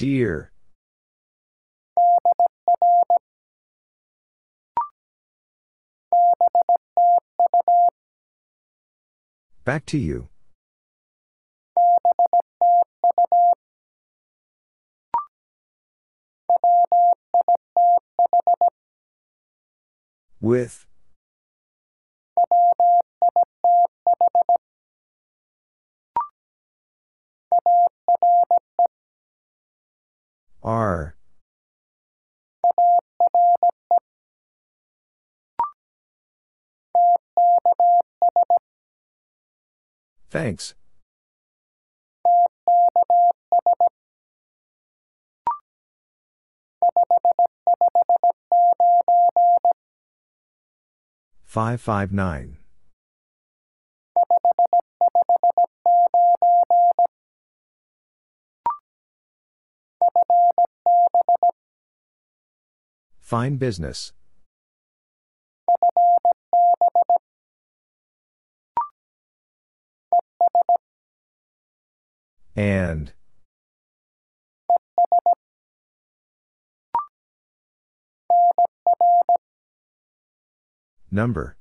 Dear. Back to you. With. Are. Thanks. Five five nine. Fine business. And. Number.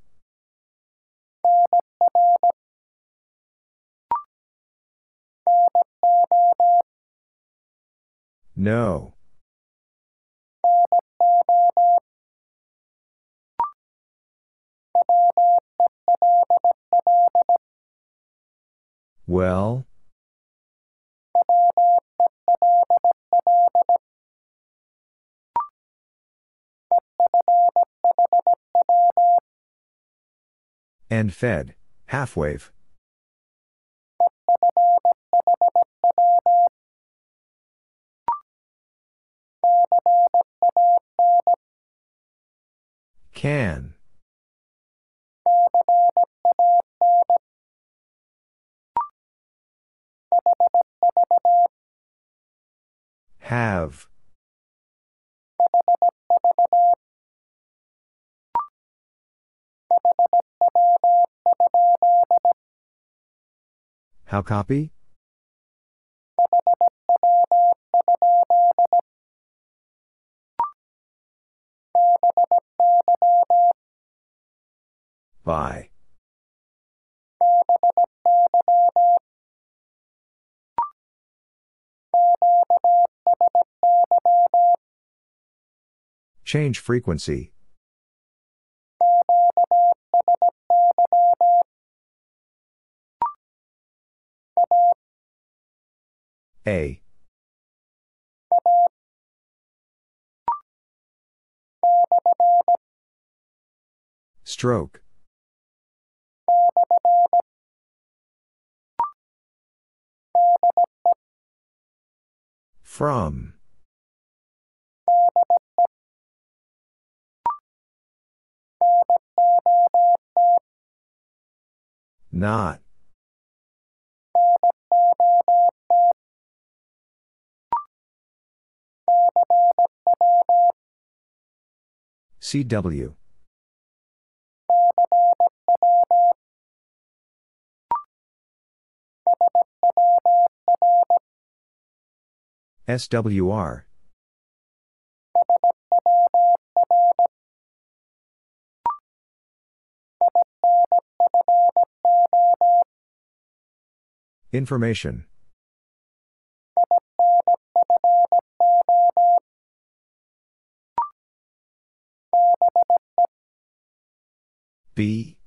No. Well? End fed, half wave. Can. Have. How copy? By. Change frequency. A. Stroke. From. Not. CW. SWR. Information. B.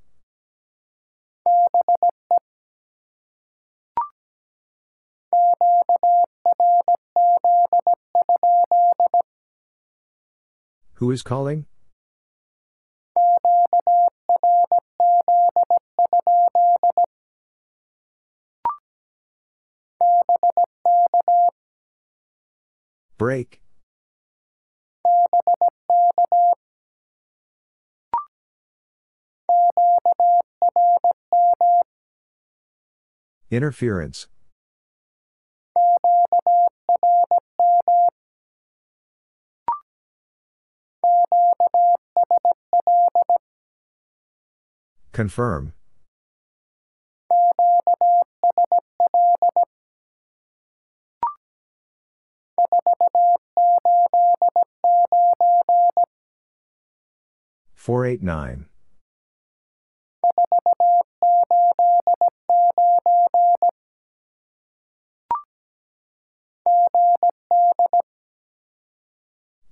Who is calling? Break. Interference. Confirm. Four eight nine.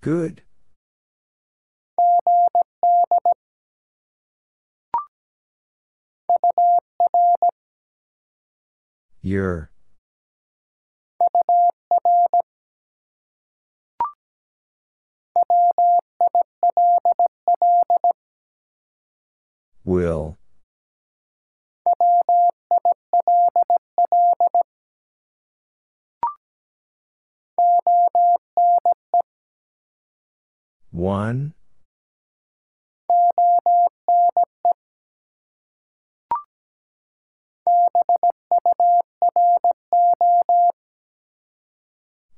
Good. Your. Will. One.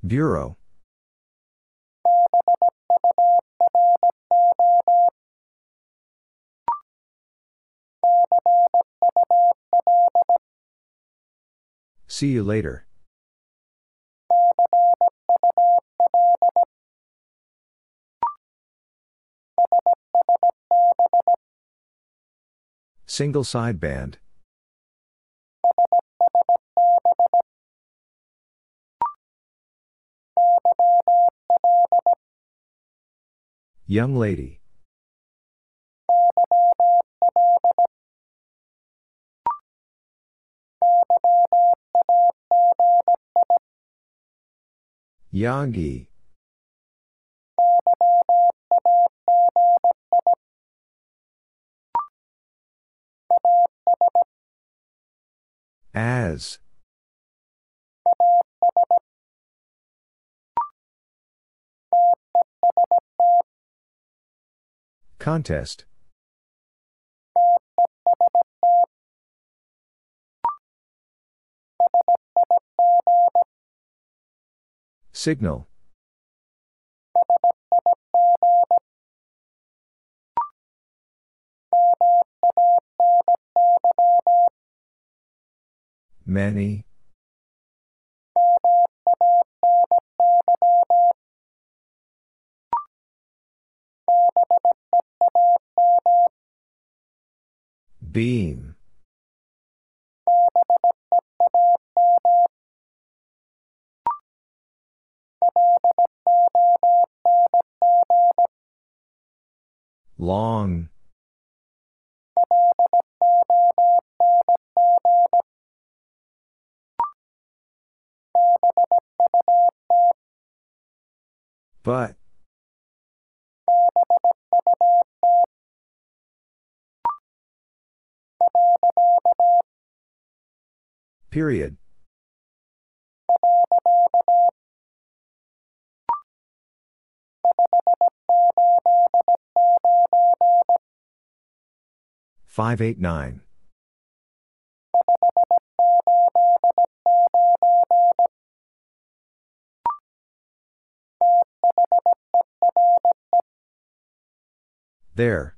Bureau. See you later. Single sideband. Young lady. Yangi. As. Contest. Signal. Many. Beam. Long. But. Period. Five eight nine. There.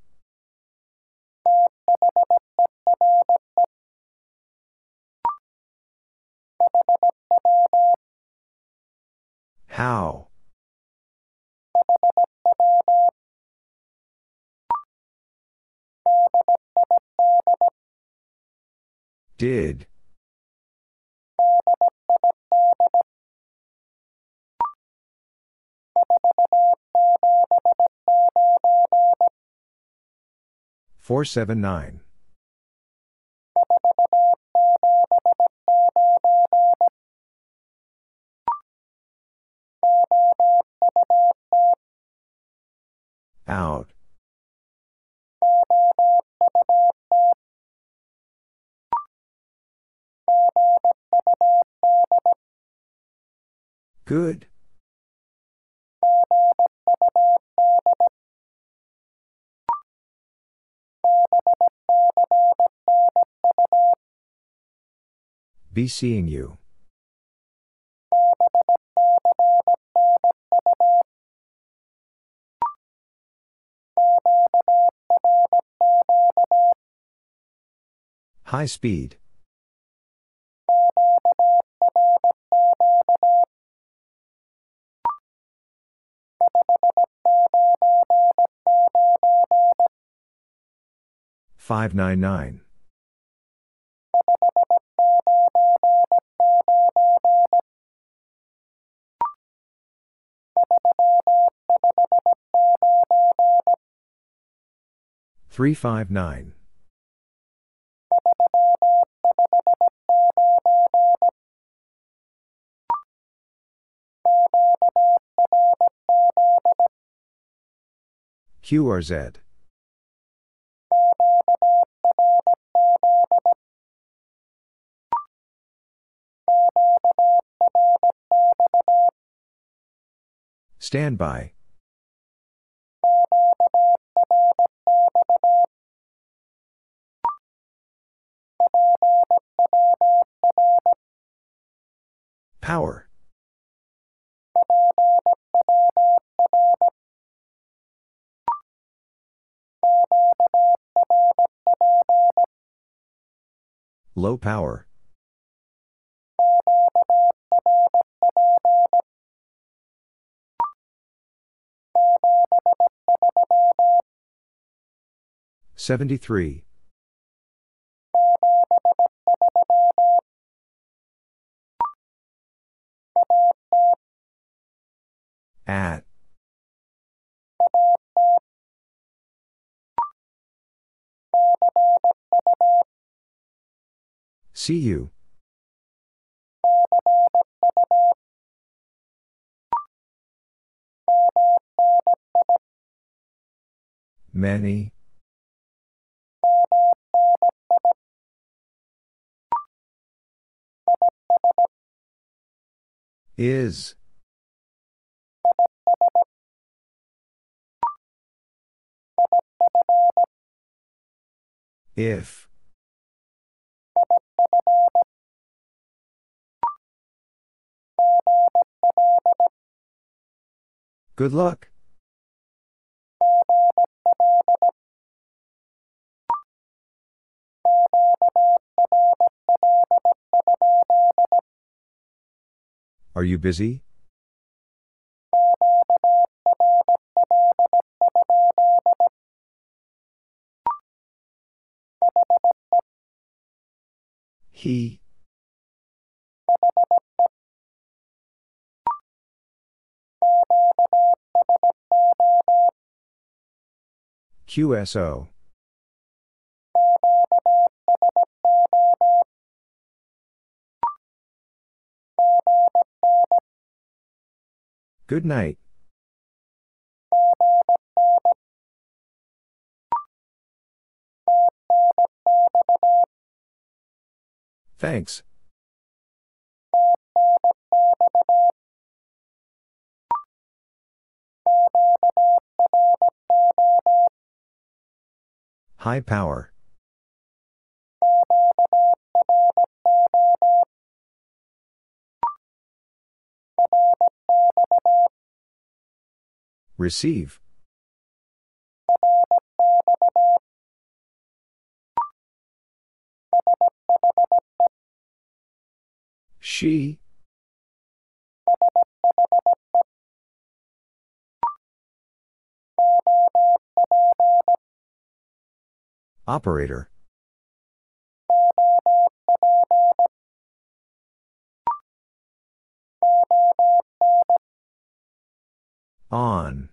How? Did. Four seven nine. Out. Good. Be seeing you. High speed. 599. Three five nine. QRZ. Stand by. Power. Low power. Seventy-three. At. See you. Many. Is. If. Good luck. Are you busy? He. QSO. Good night. Thanks. High power. Receive. She. Operator. On.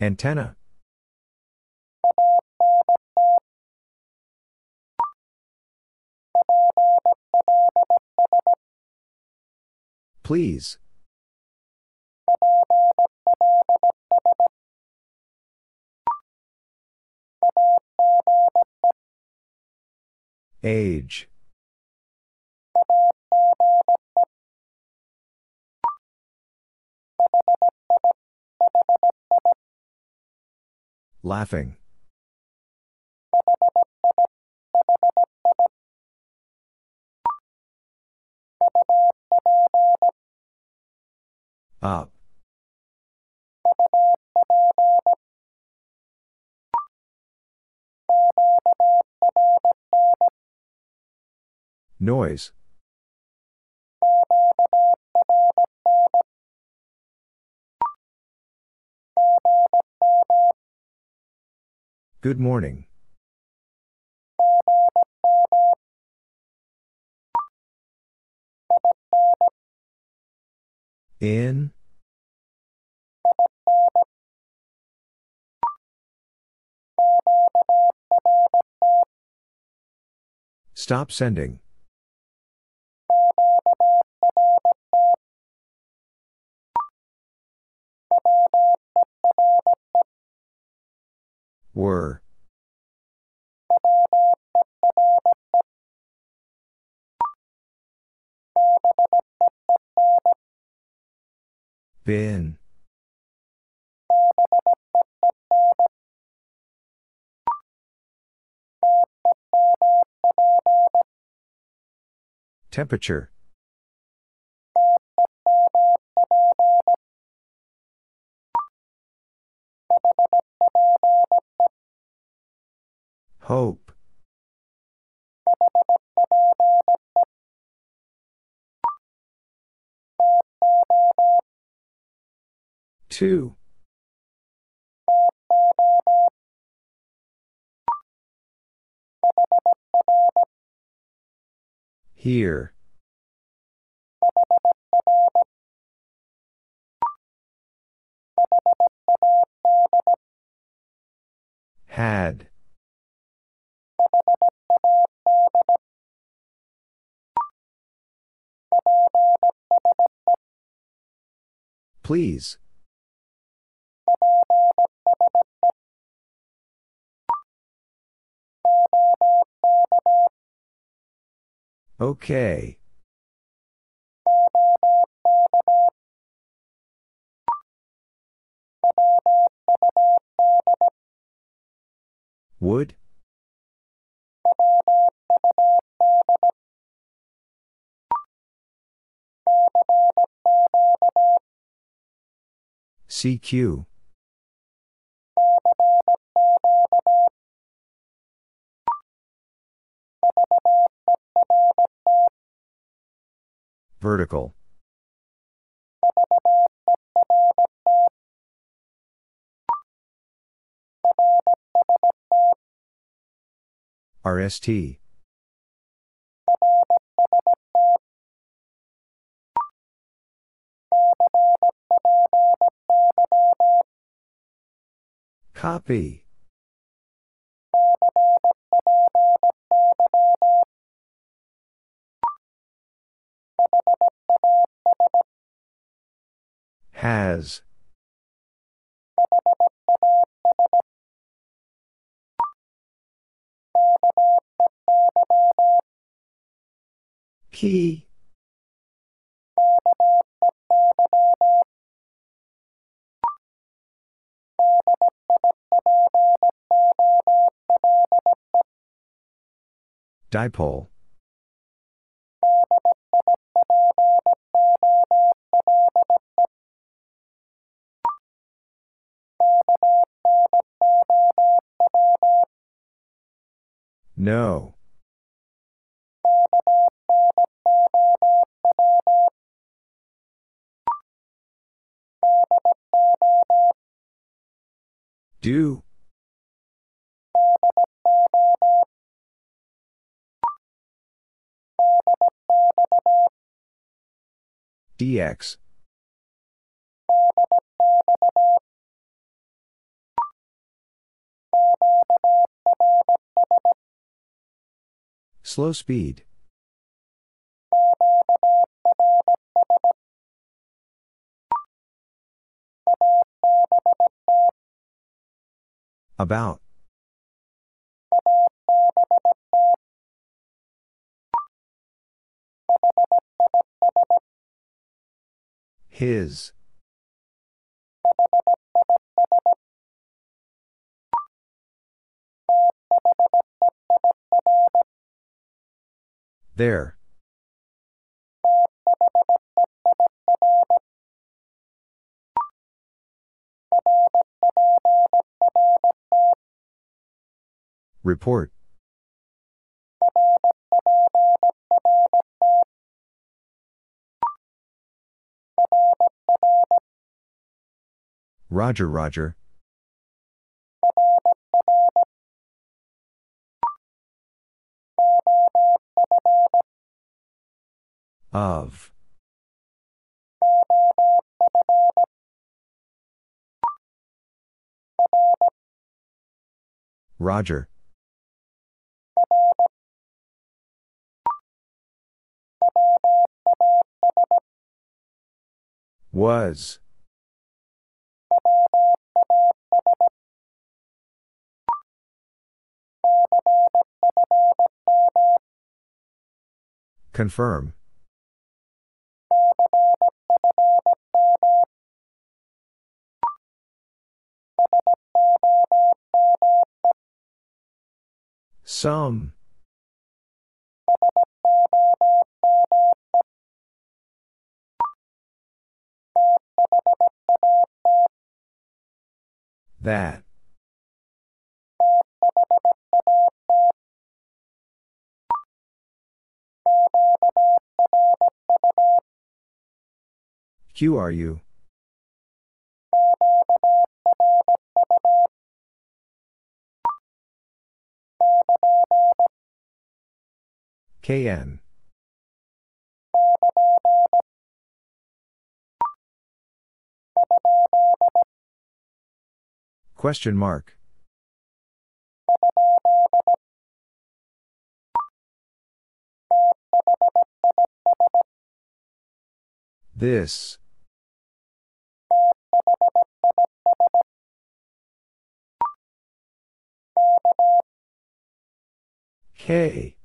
Antenna. Please. Age. Laughing. Up. Noise. Good morning. In? Stop sending. Were. Been. Temperature. Hope. Two. Here. Had. Please. Okay. Would? CQ. Vertical. RST. Copy. Has. Key. Dipole. No. Do. DX. Slow speed. About. His. There. Report. Roger, Roger. Of. Roger. Was. Confirm. Some. That. QRU? KN. Question mark. This. K.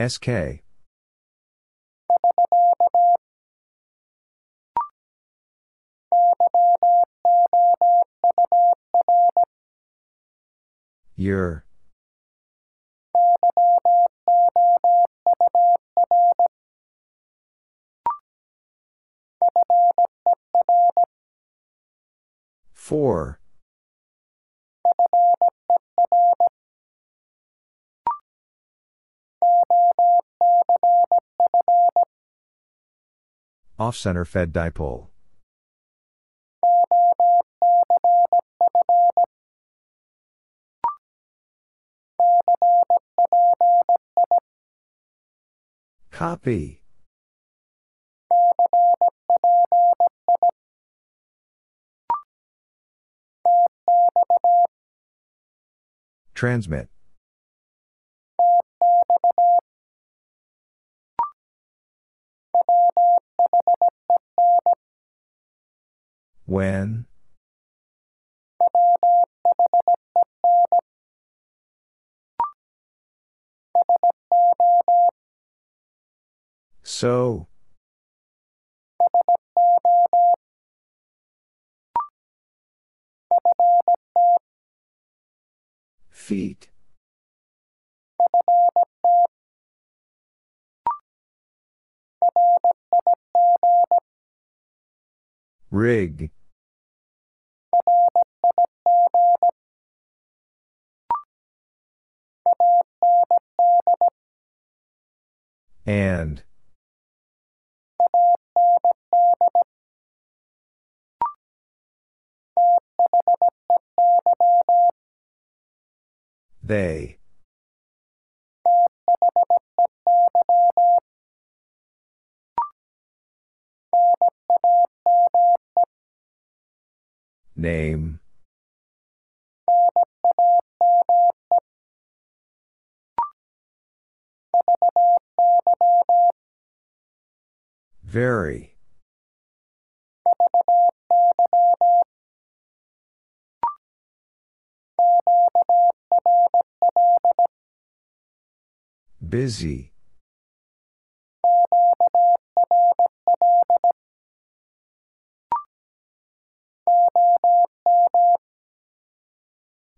SK. Your. Four. Off-center fed dipole. Copy. Transmit. When? So. Feet. Rig. And. They. Name. Very. Busy.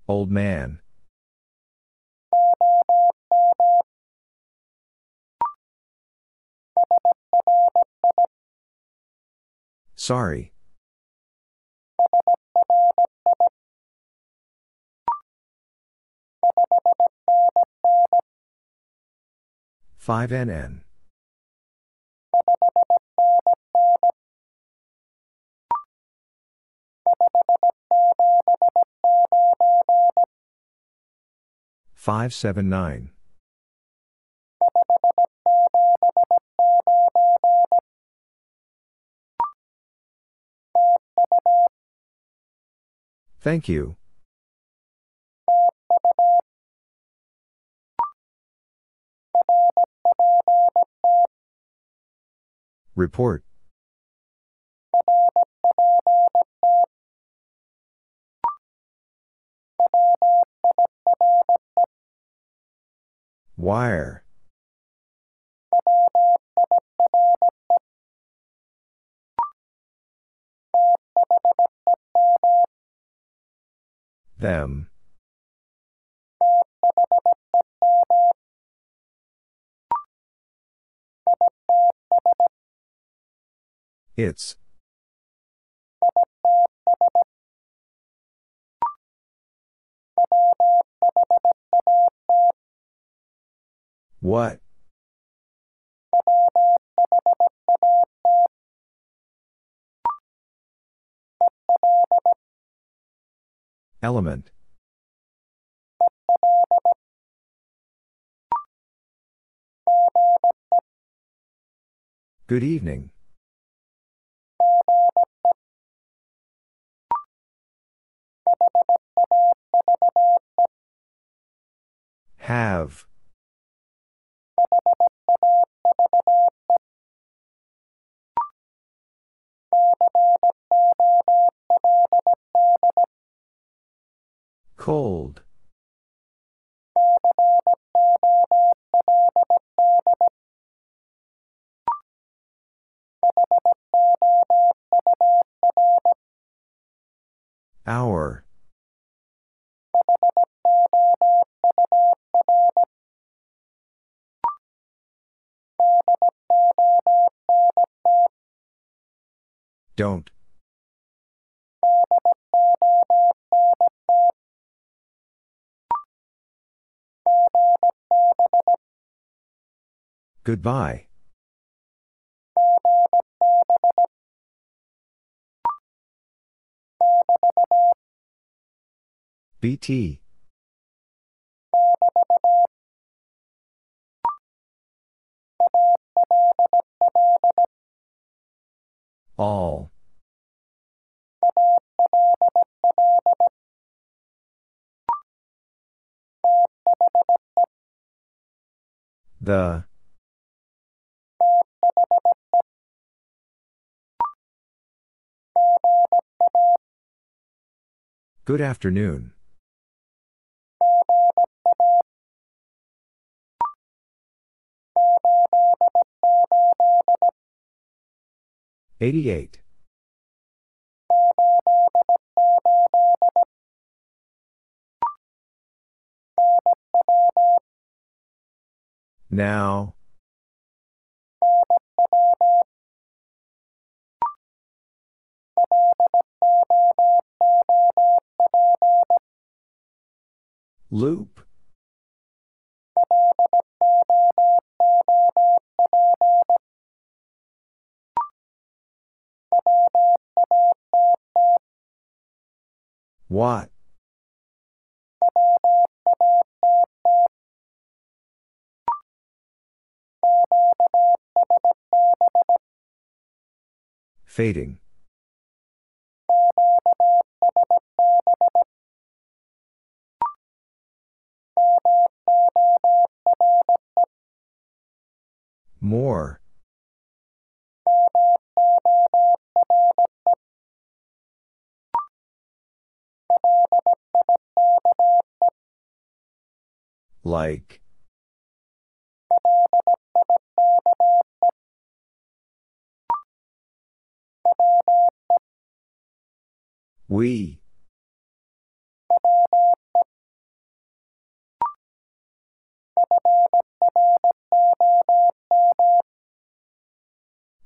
Old man. Sorry. Five NN. 579. Thank you. Report. Wire. Them. It's. What? Element. Good evening. Have. Cold. Hour. Don't. Goodbye. BT. All. The. Good afternoon. Eighty-eight. Now. Loop. What? Fading. More. Like. We.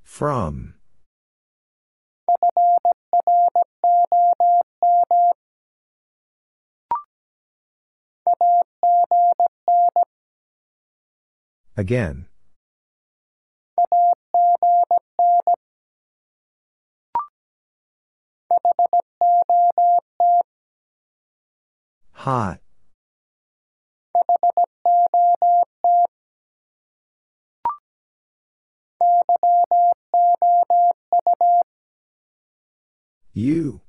From. Again. Hot. You.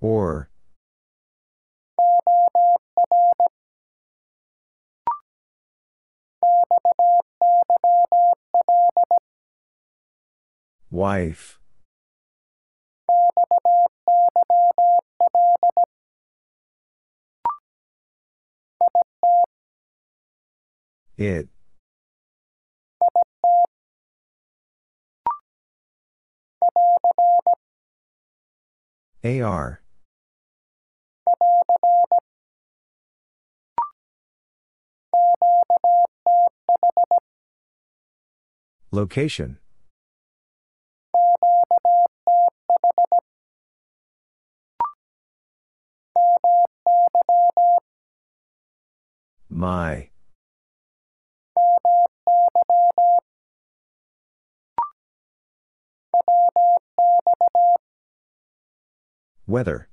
Or. Wife. It. AR. Location. My. Weather.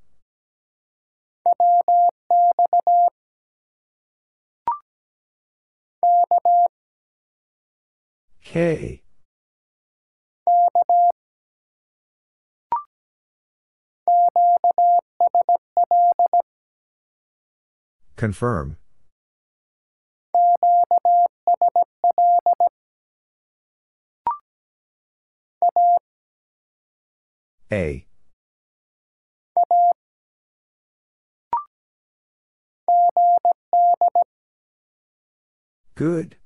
K. Confirm. A. Good.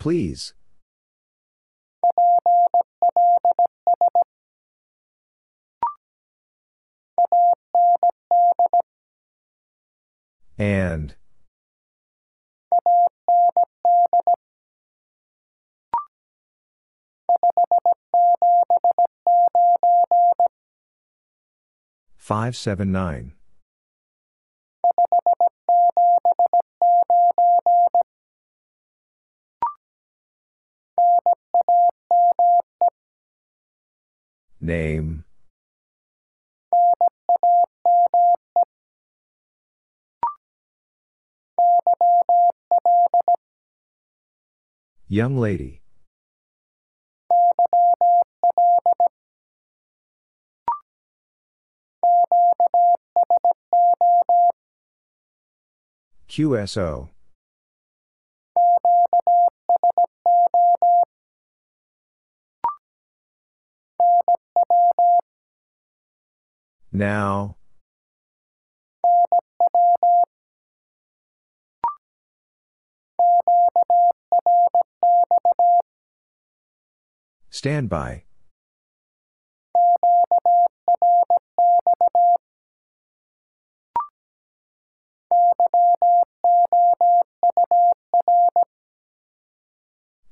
Please. And. Five seven nine. Name. Young lady. QSO. Now. Stand by.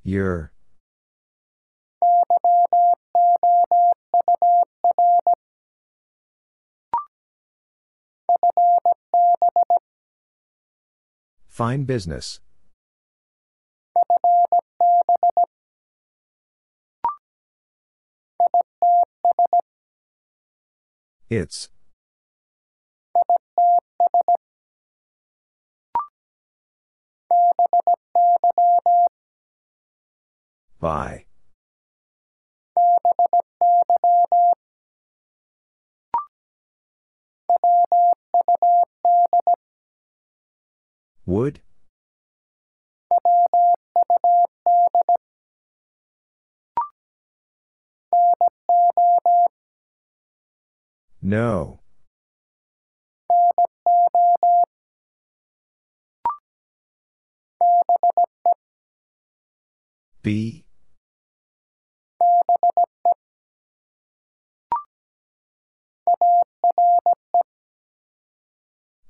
Your. Fine business. It's. By. Would? No. B.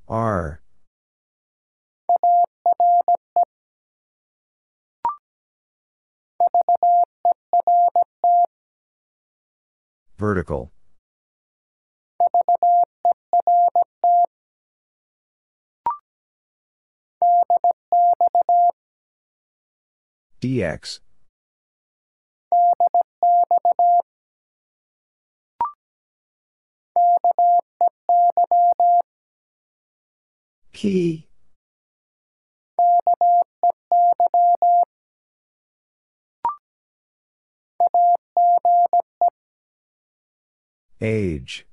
R. Vertical. dx. P age.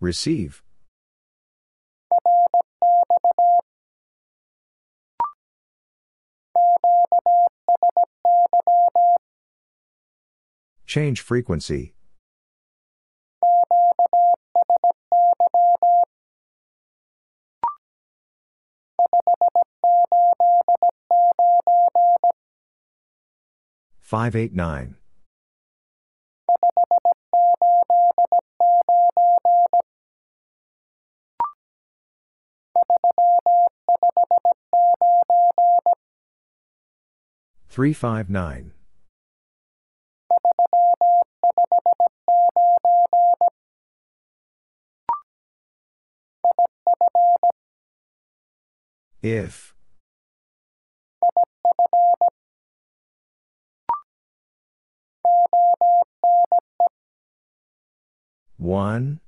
Receive. Change frequency. Five eight nine. Three five nine. If. One.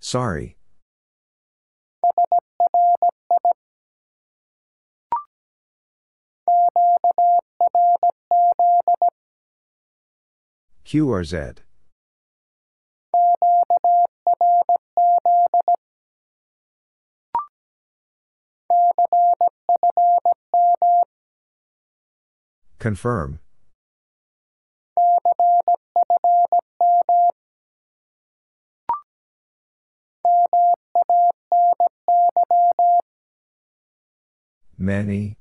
Sorry. QRZ. Confirm. Many.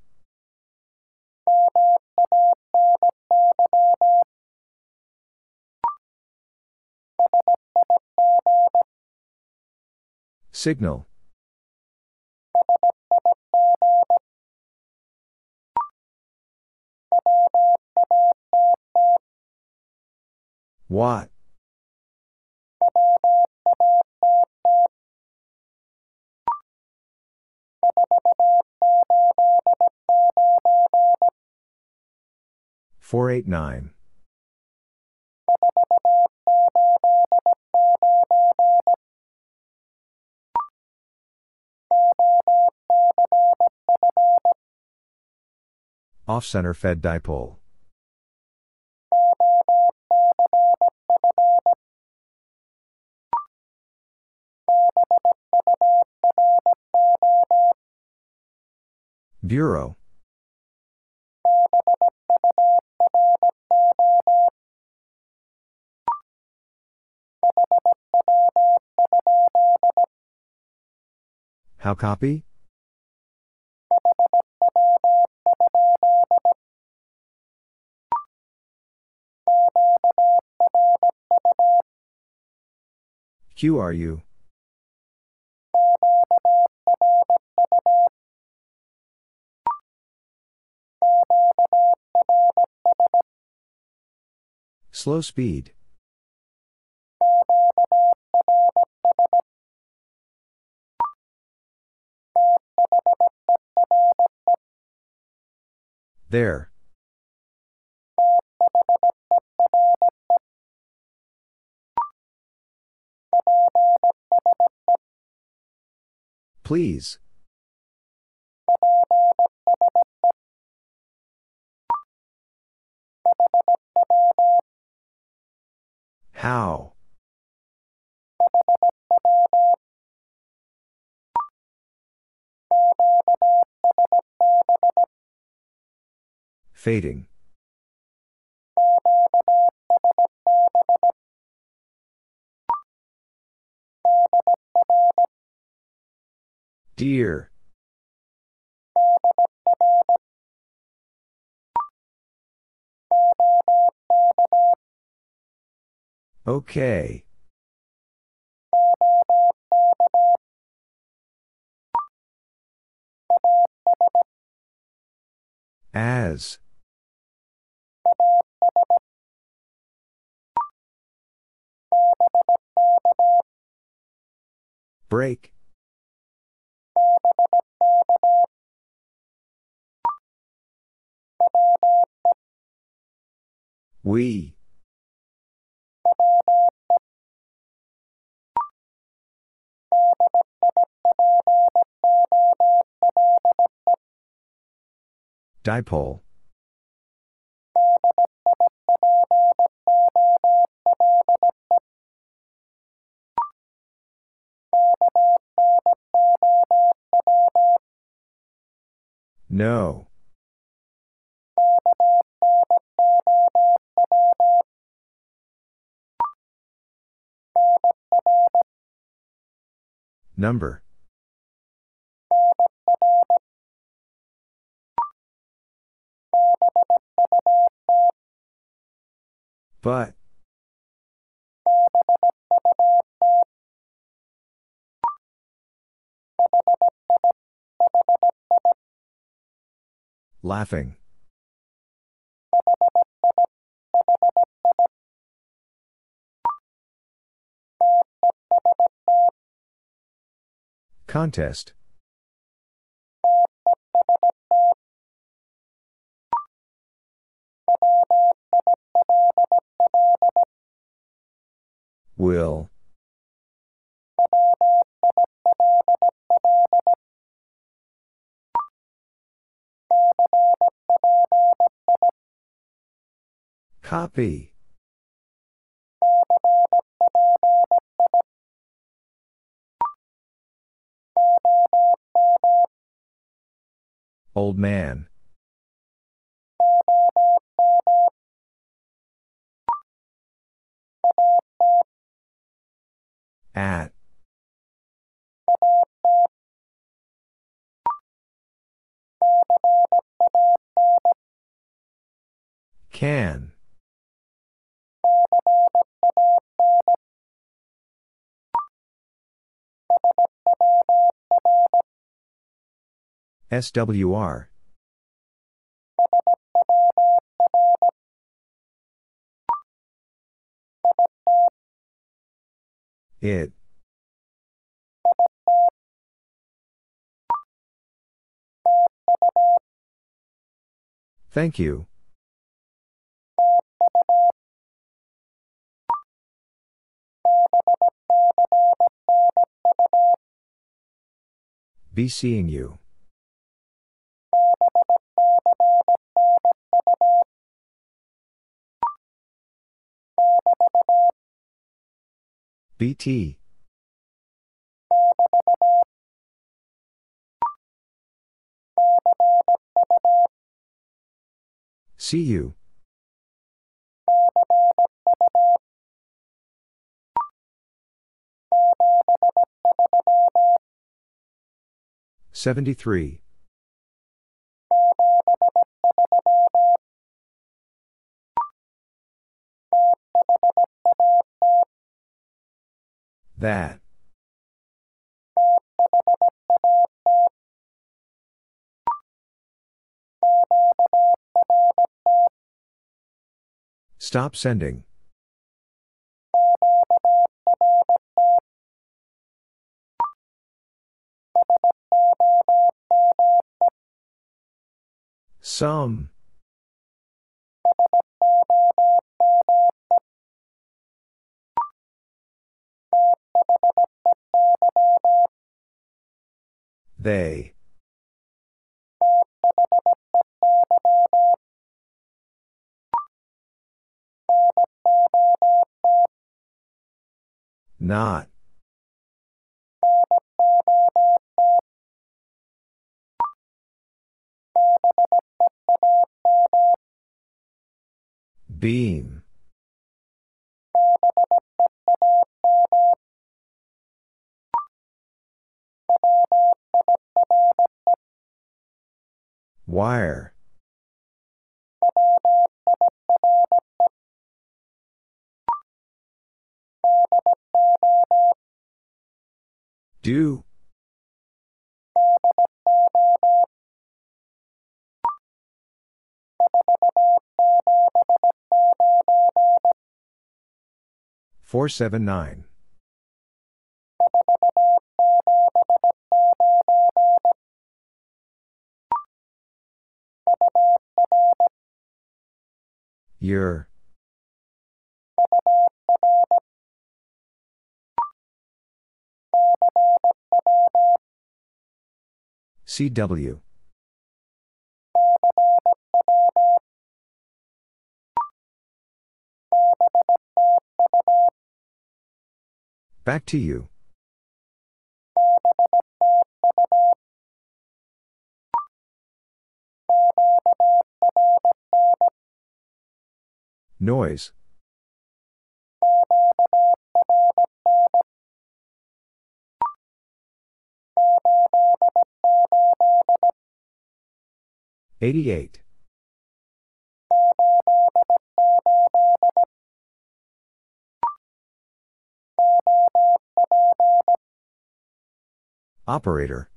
Signal. What? Four eight nine. Off center fed dipole. Bureau. How copy? QRU. Slow speed. There. Please. How? Fading. Dear. Okay. As. Break. We. Dipole. No. Number. But. Laughing. Contest. Will. Copy. Old man. At. Can. SWR. It. Thank you. Be seeing you. BT. See you. Seventy-three. That. Stop sending. Some. They. Not. Beam. Wire. Do. 479. Your. CW. Back to you. Noise. Eighty-eight. Operator.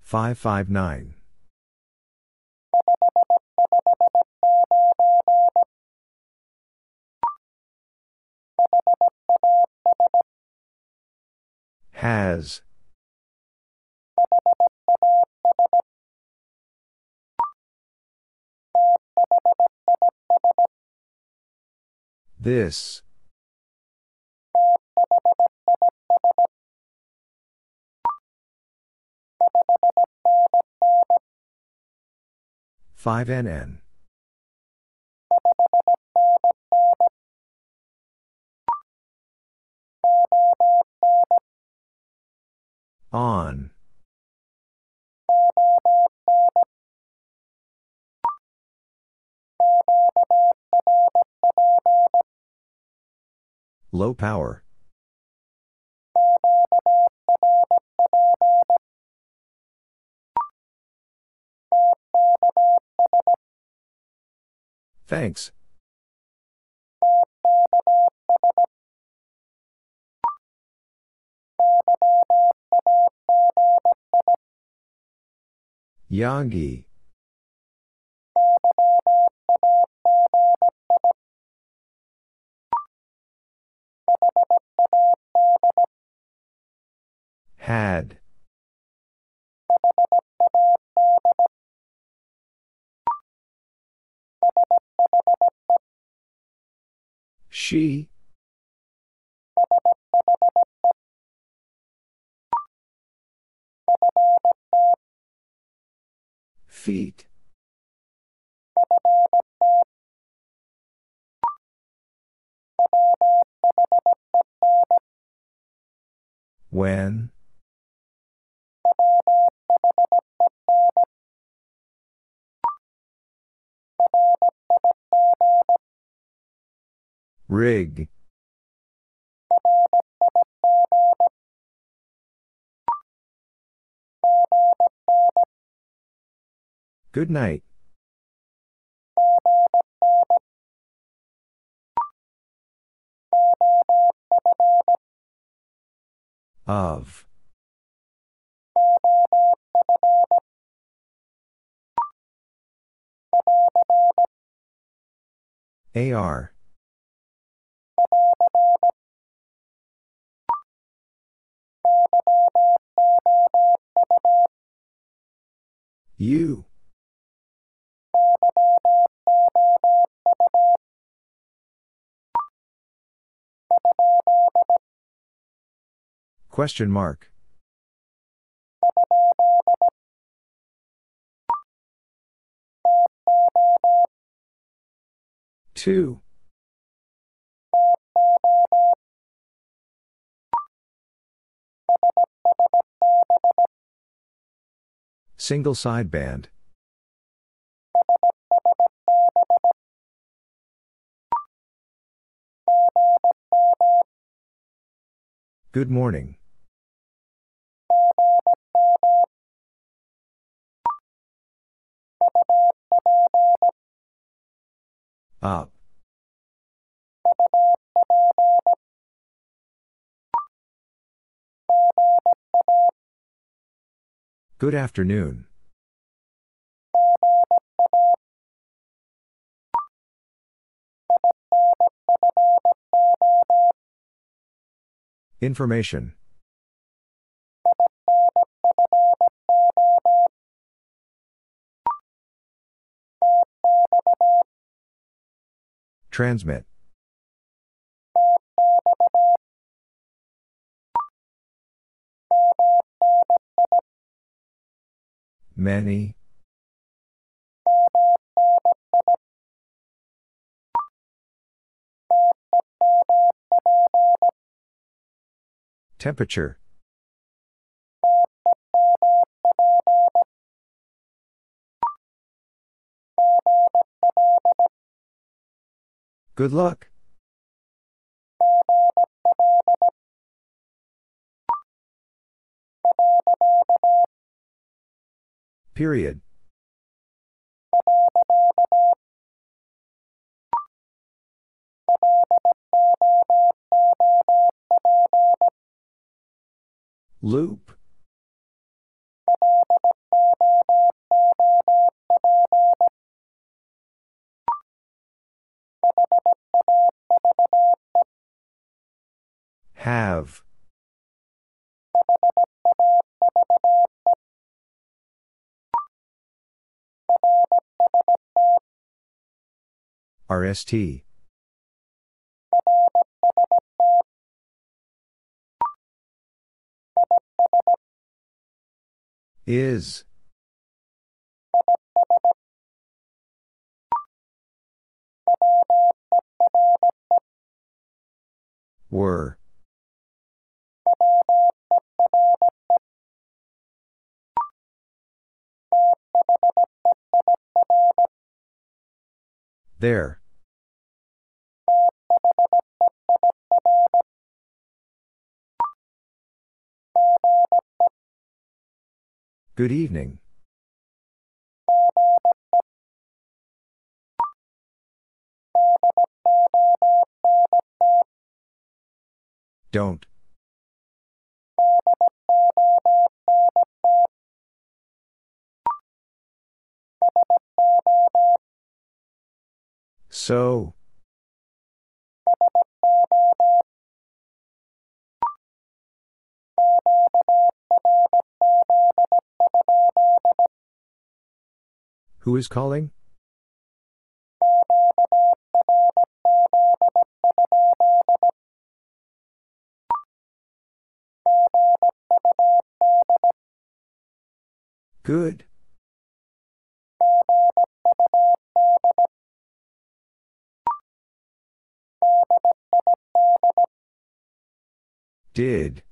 Five five nine. Has. This. Five NN. On. Low power. Thanks. Yagi. Had. She. Feet. When? Rig. Good night. Of. AR. You. Question mark. Two. Single sideband. Good morning. Up. Good afternoon. Information. Transmit. Many. Temperature. Good luck. Period. Loop. Have. RST. Is. Were. There. Good evening. Don't. So. Who is calling? Good. Did.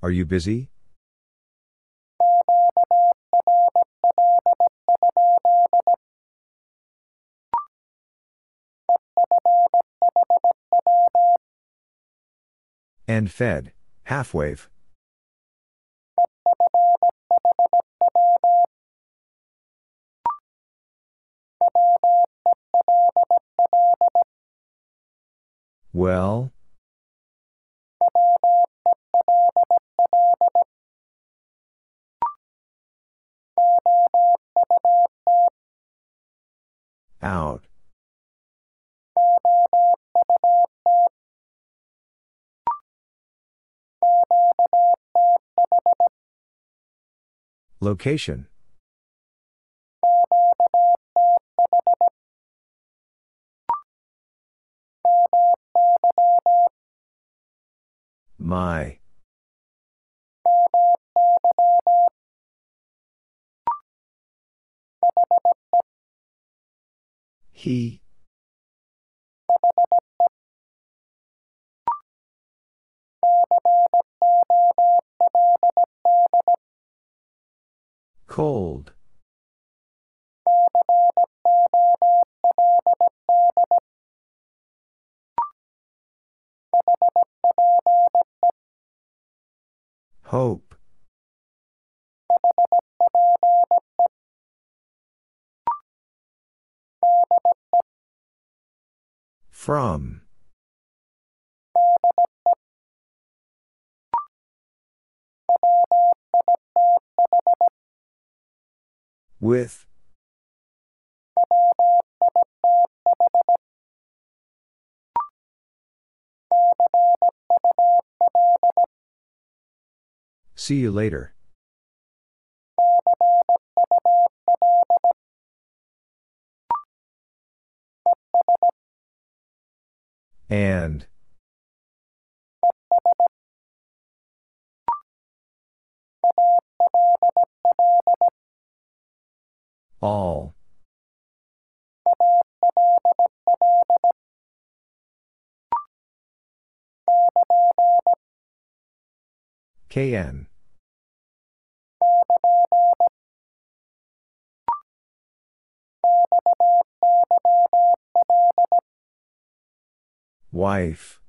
Are you busy? End fed, half wave. Well? Out. Location. My. He. Cold. Hope. From. With. See you later. And. All. KN. Wife.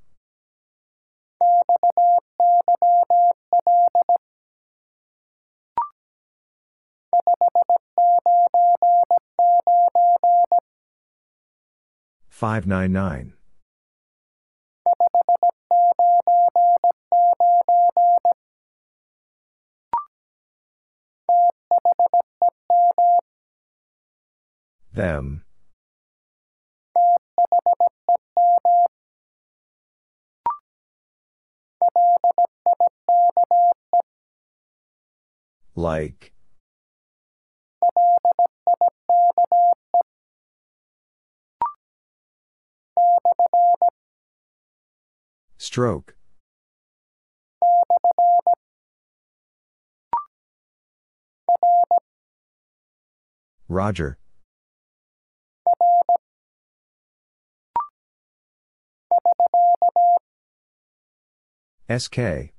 Five nine nine. Them. Like. Stroke. Roger. SK.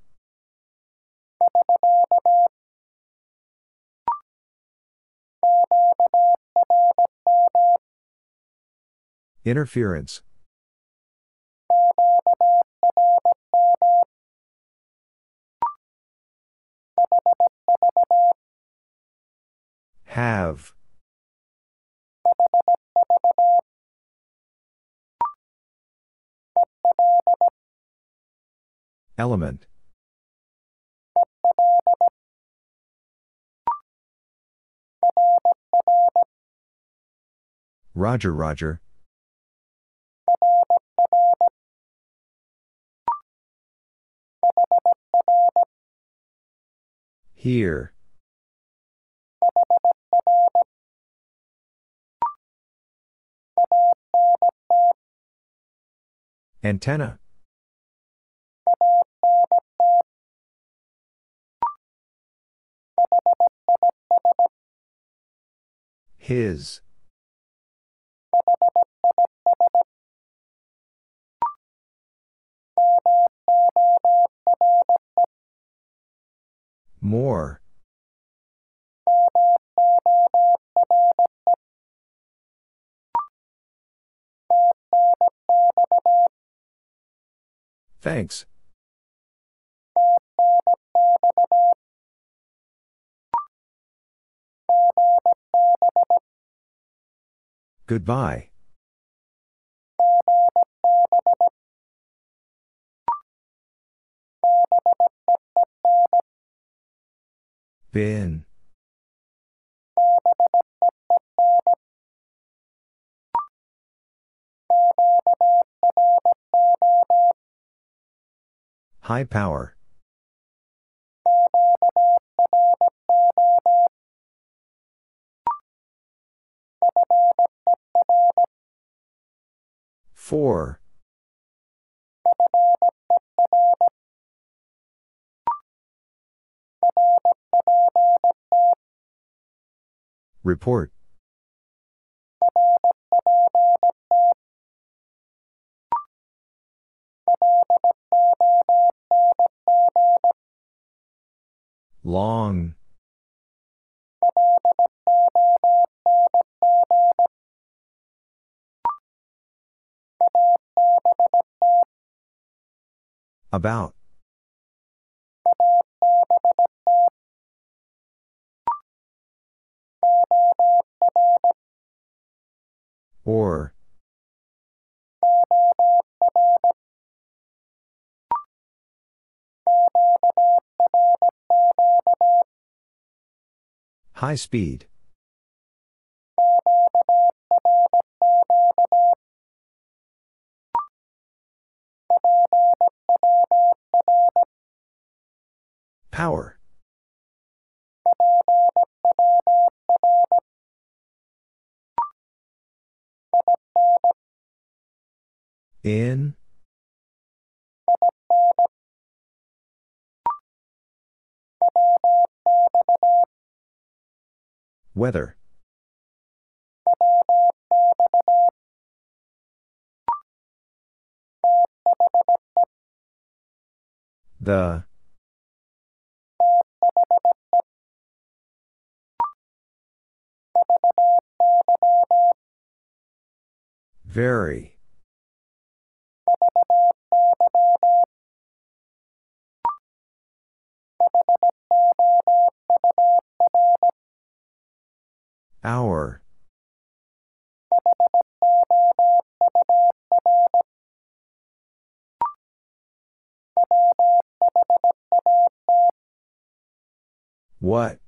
Interference. Have. Element. Roger, Roger. Here. Antenna. His. More. Thanks. Goodbye. Bin. High power. Four. Report. Long. About. Or. High speed. Power. In. Weather. The. Very. Hour. What?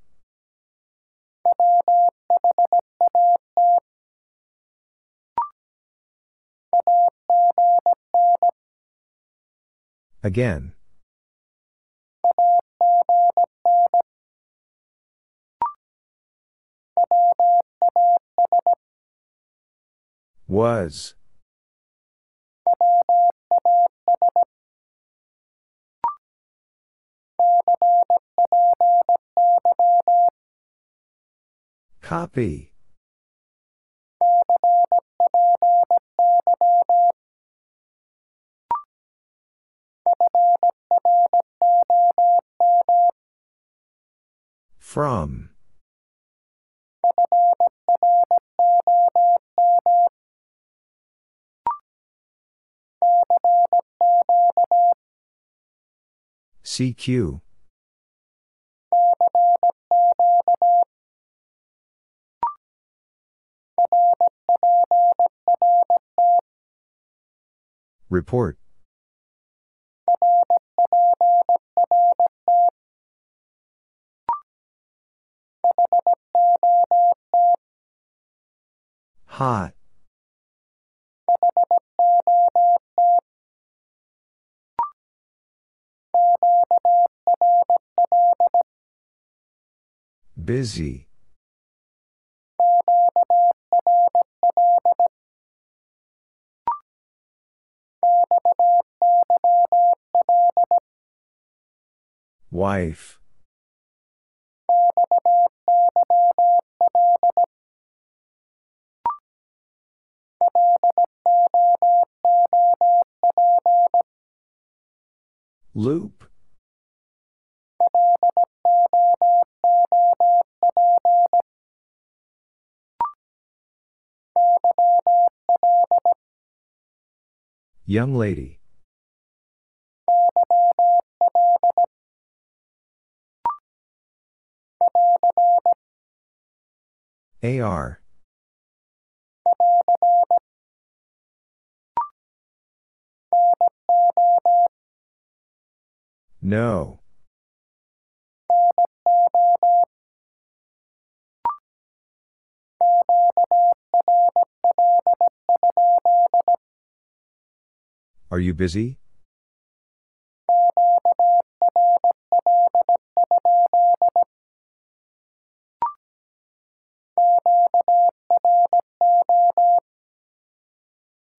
Again. Was. Copy. From. CQ. Report. Hot. Busy. Wife. Loop. Young lady. AR. No. Are you busy?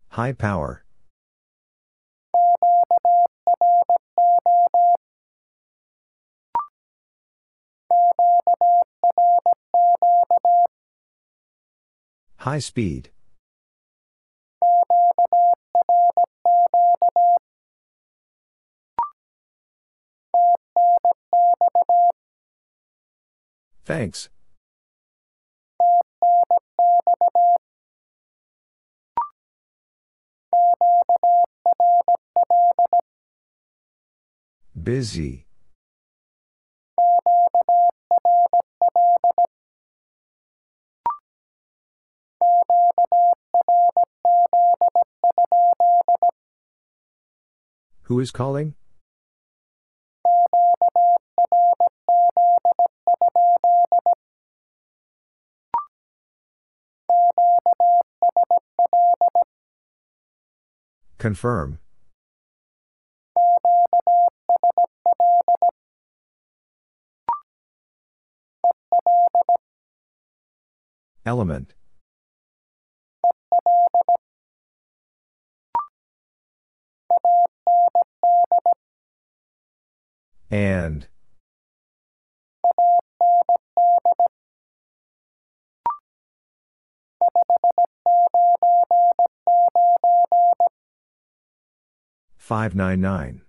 High power. High speed. Thanks. Busy. Who is calling? Confirm. Element. And. Five nine nine.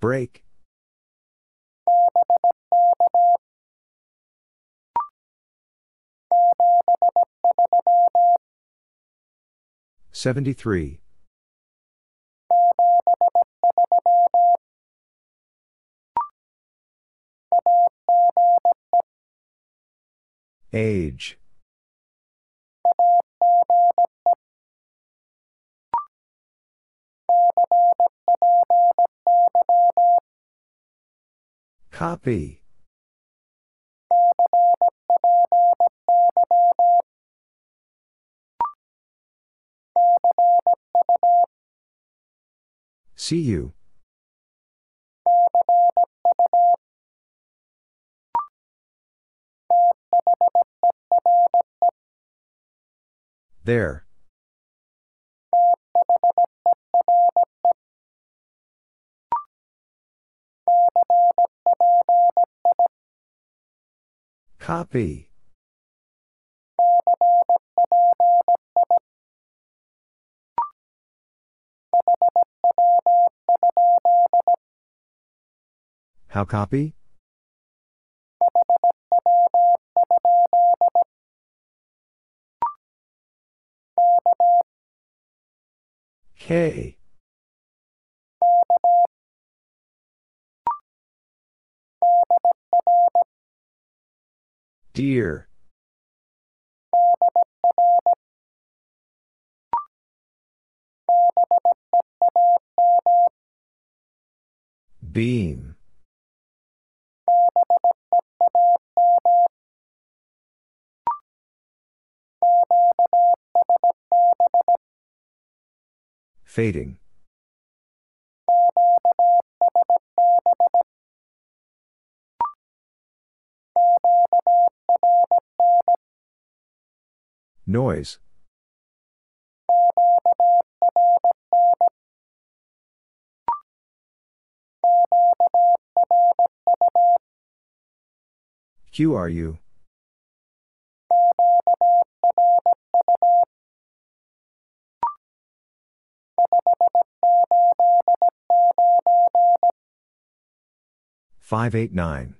Break. Seventy three. Age. Copy. See you. There. Copy. How copy? K. Dear. Beam. Fading. Noise. QRU? Five eight nine.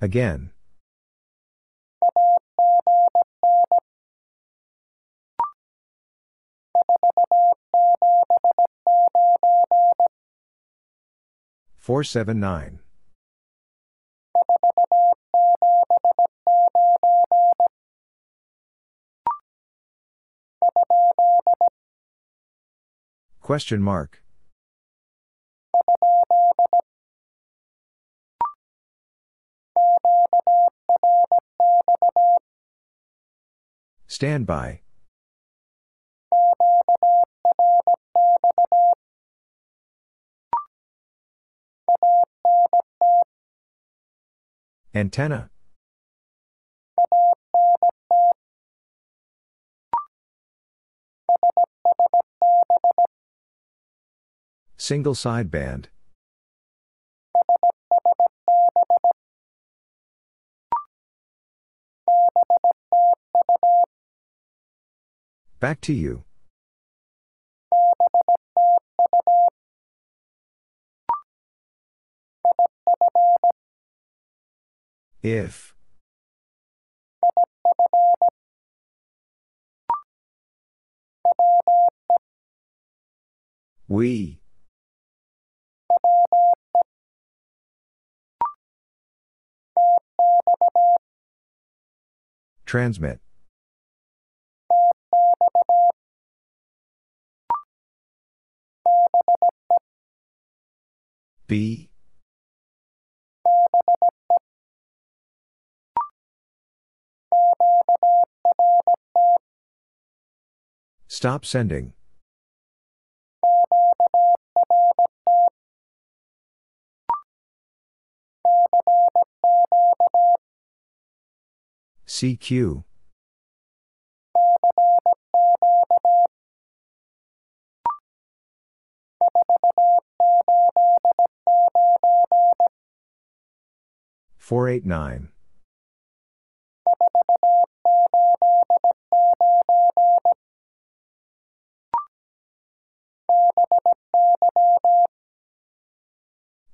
Again. Four seven nine. Question mark. Stand by. Antenna. Single sideband. Back to you. If. We. Transmit. B Stop sending. CQ. Four eight nine.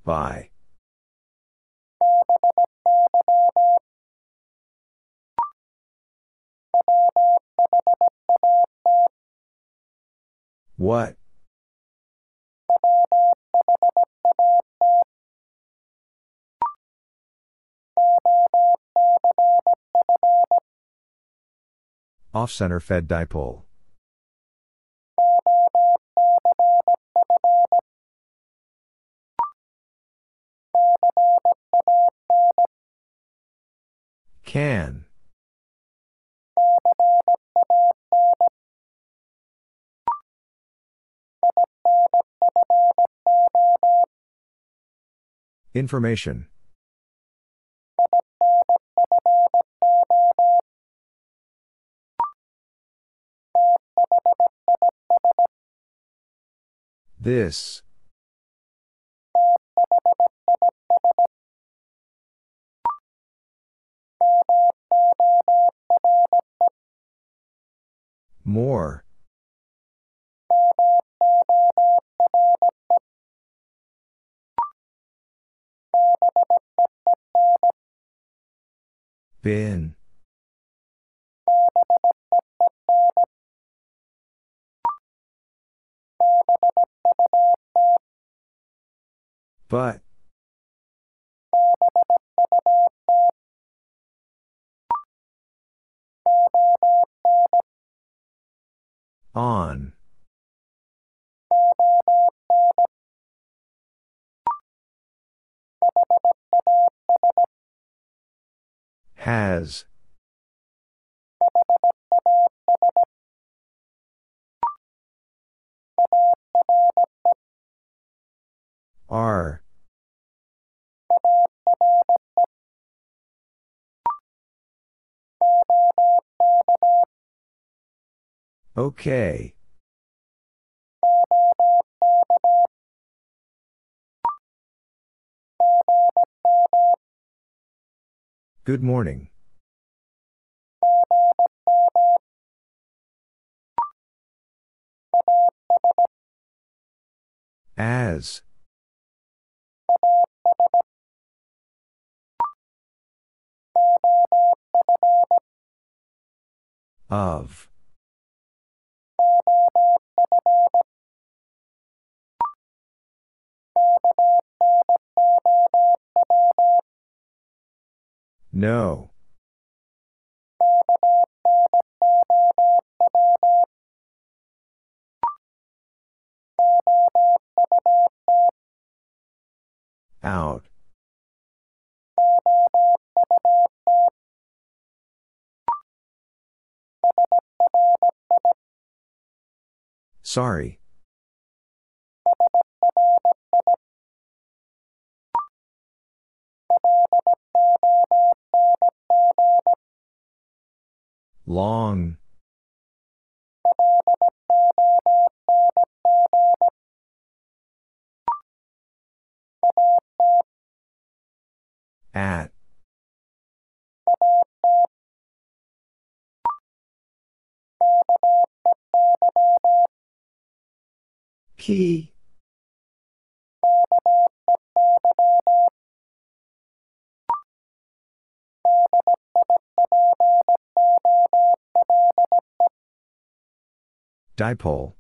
By. What? Off center fed dipole. Can. Information. This. More. Bin. But. On. Has. Are. Okay. Good morning. As. Of. No. Out. Sorry. Long. At. P. Dipole.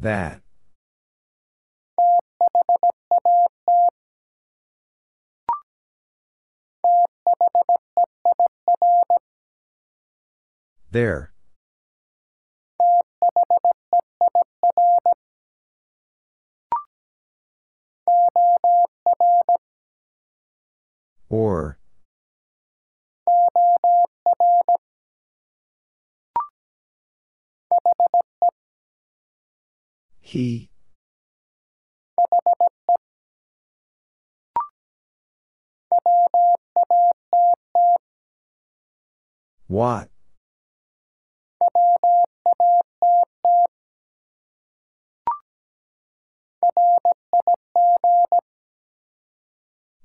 That. There. Or. He. What?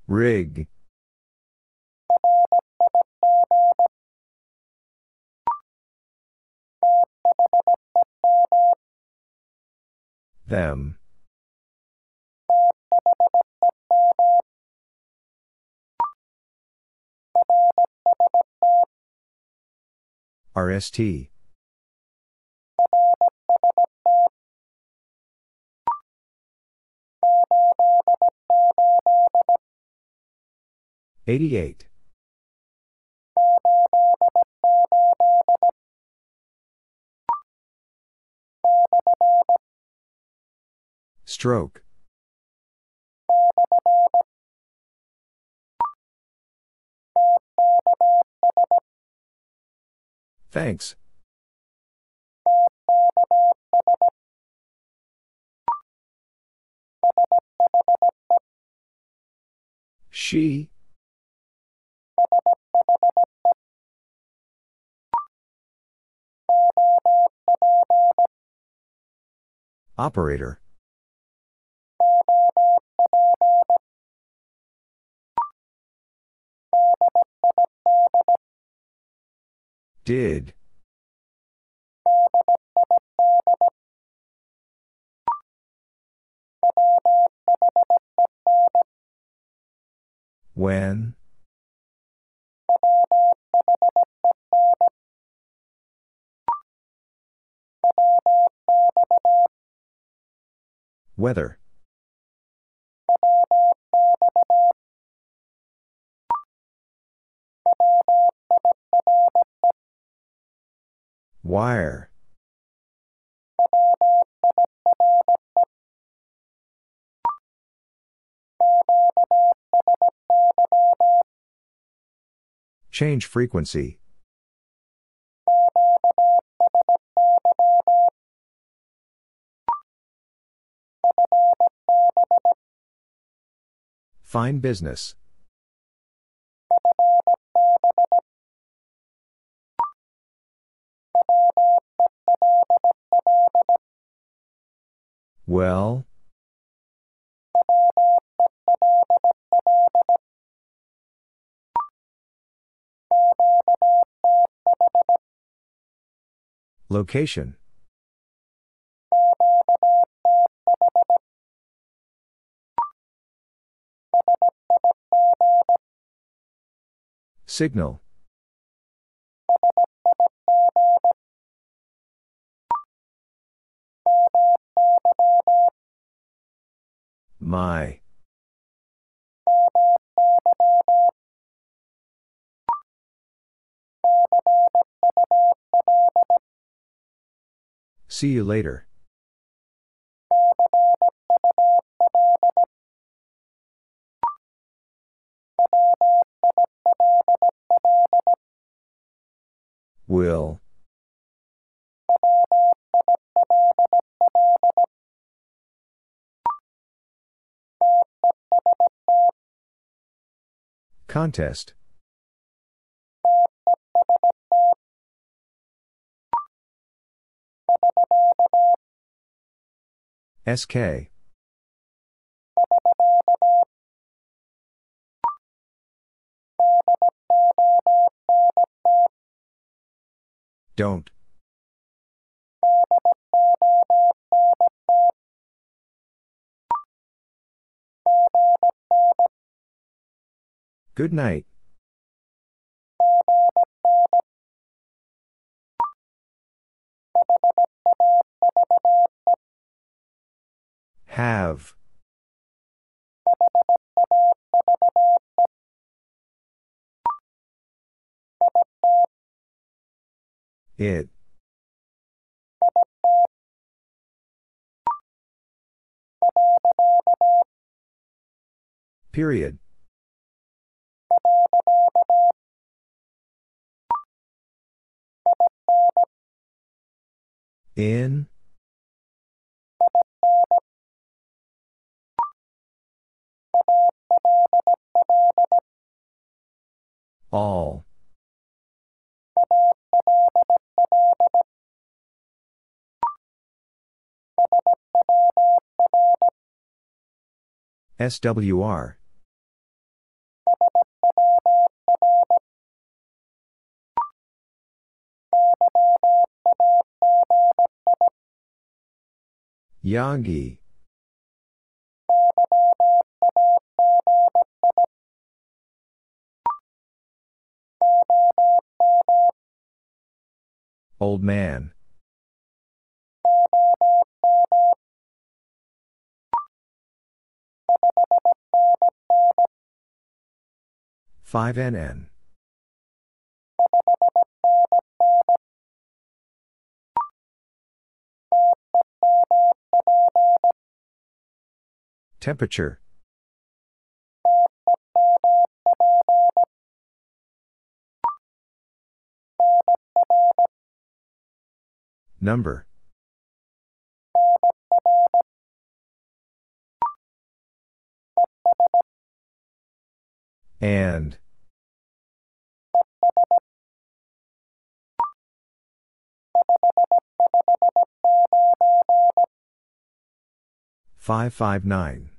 Rig. Them. RST. Eighty-eight. Stroke. Thanks. She. Operator. Did. When? Weather. Wire. Change frequency. Fine business. Well? Location. Signal. My. See you later. Will. Contest. SK. Don't. Good night. Have. It. Period. In. All. SWR. Yagi. Old man. Five NN. Temperature. Number. And. Five five nine.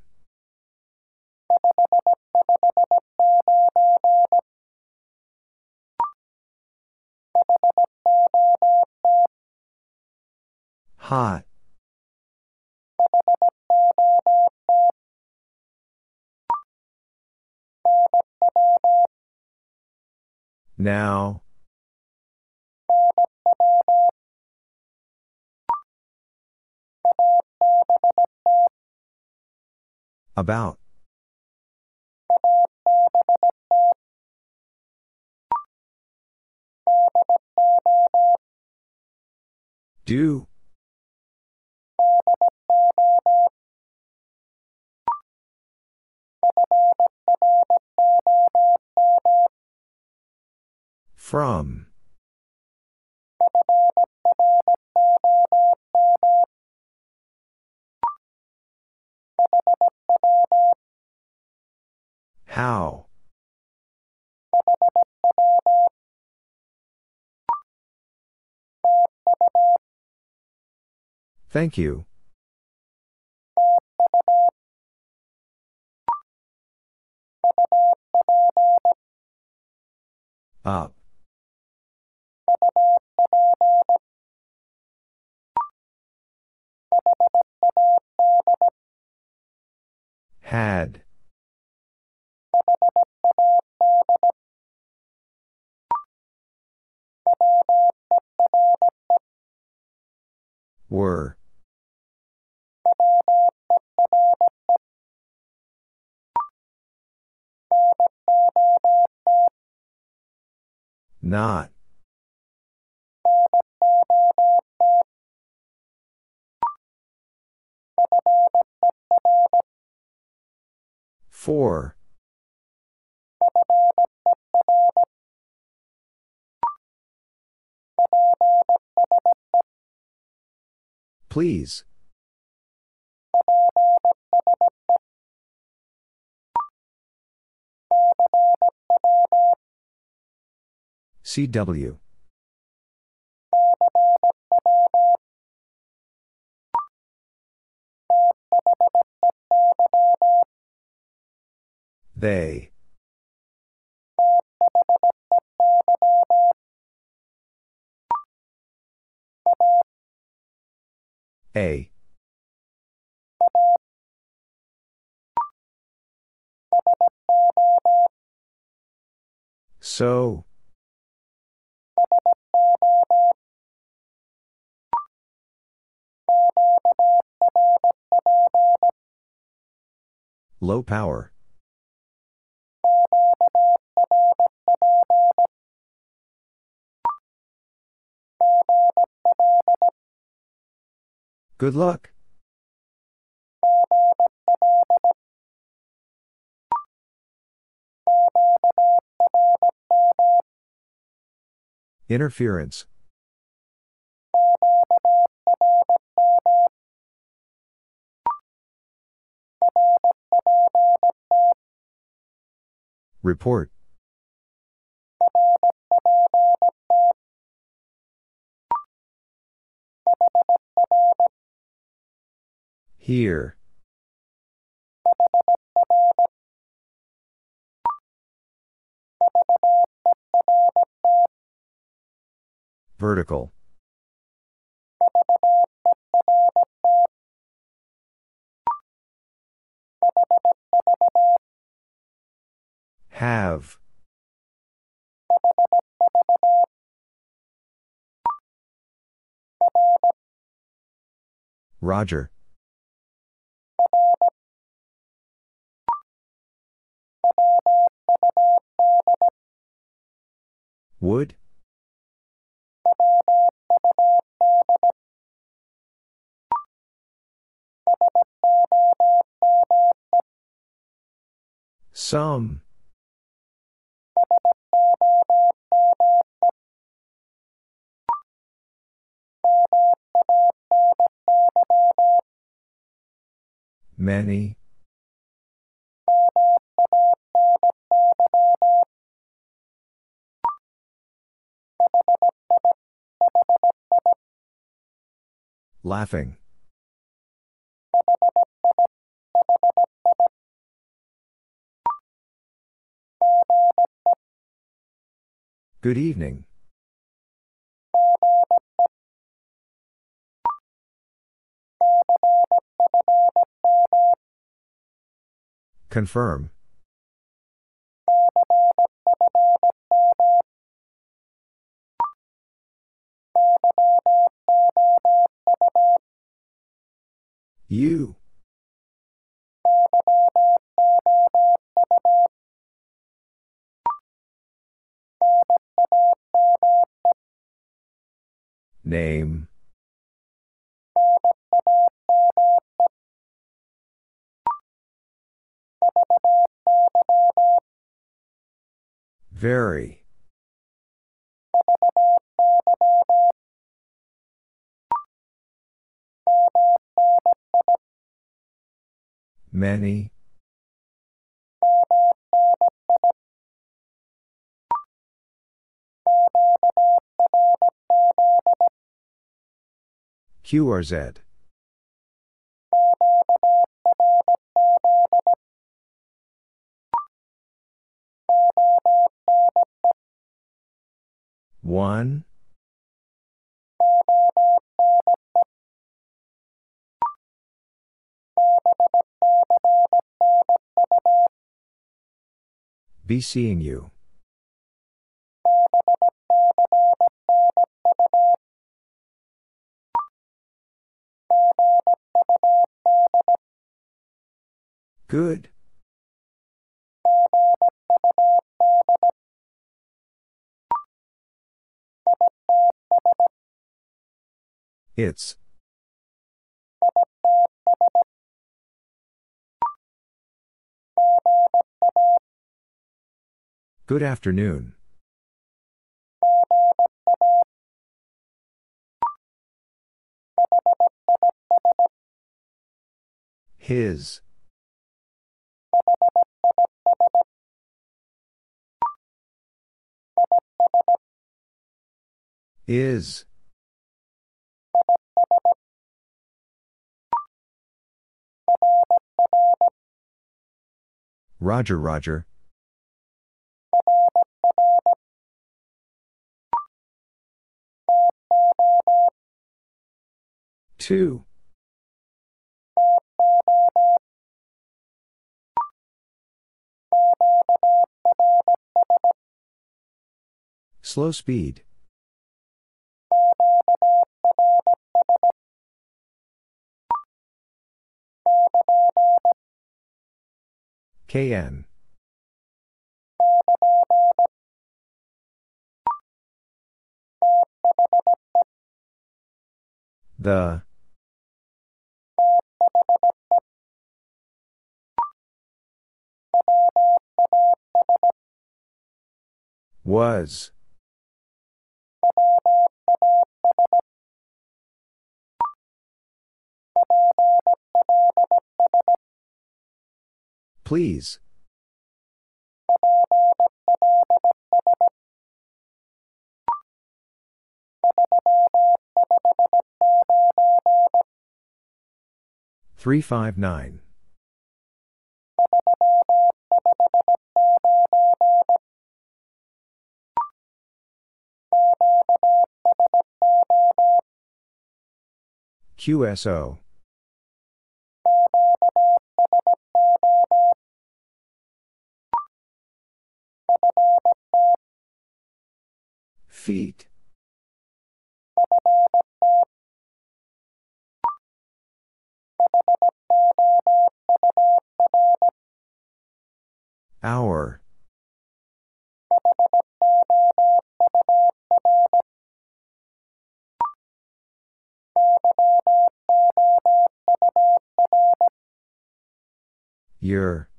Hot. Now. About. Do. From. How? Thank you. Up. Had. Were. Not. Four. Please. CW. They. A. So. Low power. Good luck. Interference. Report. Here. Vertical. Have. Roger. Wood? Some. Many. Laughing. Good evening. Confirm. You. Name. Very. Many. QRZ. One. Be seeing you. Good. It's. Good afternoon. His. Is. Roger, Roger. Two. Slow speed. KN. The. Was. Please. Three five nine. QSO Feet. Hour. Your.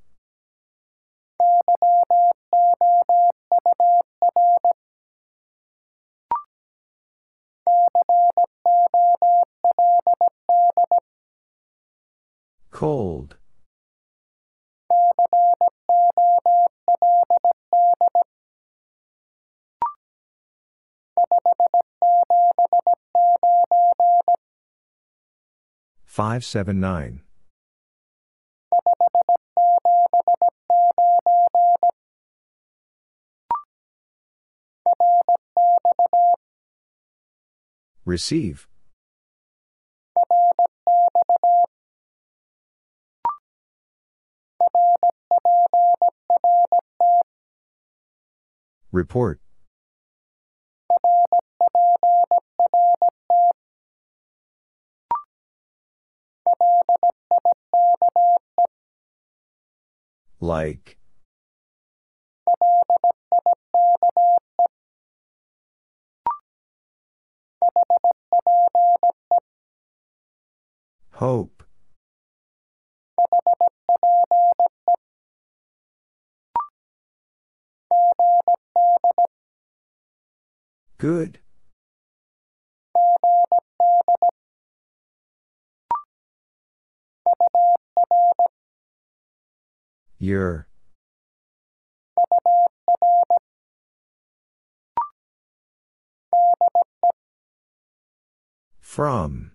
Cold. Five seven nine. Receive. Report. Like. Hope. Good. Your. From.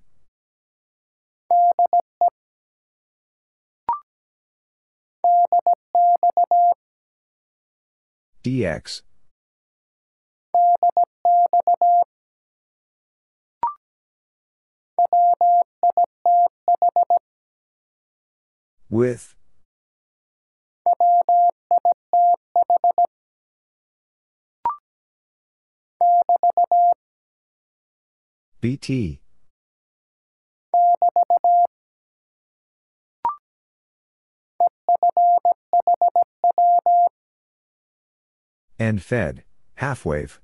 DX. With. BT. End fed, half wave.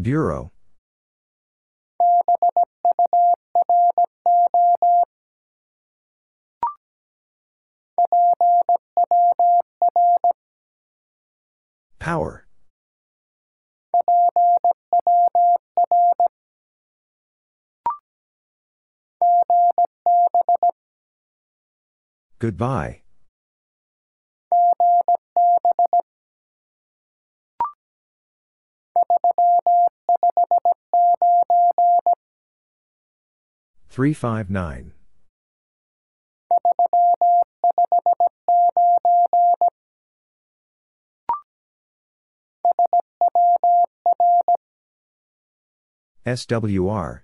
Bureau. Power. Goodbye. Three five nine. SWR.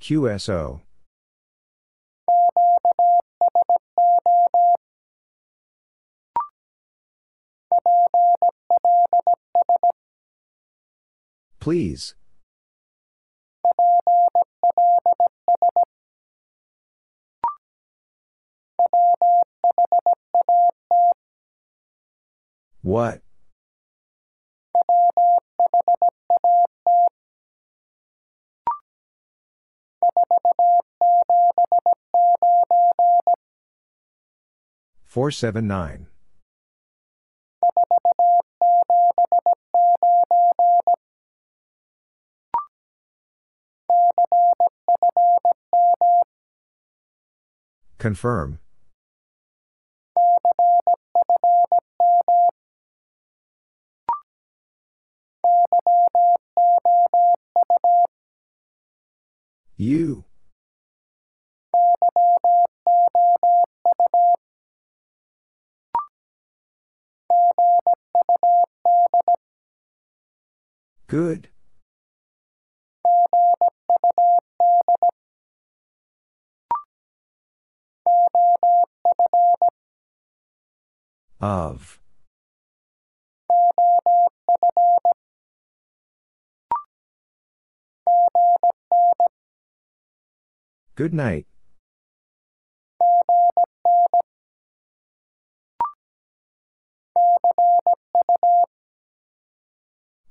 QSO. Please. What? Four seven nine. Confirm. You. Good. Of. Good night.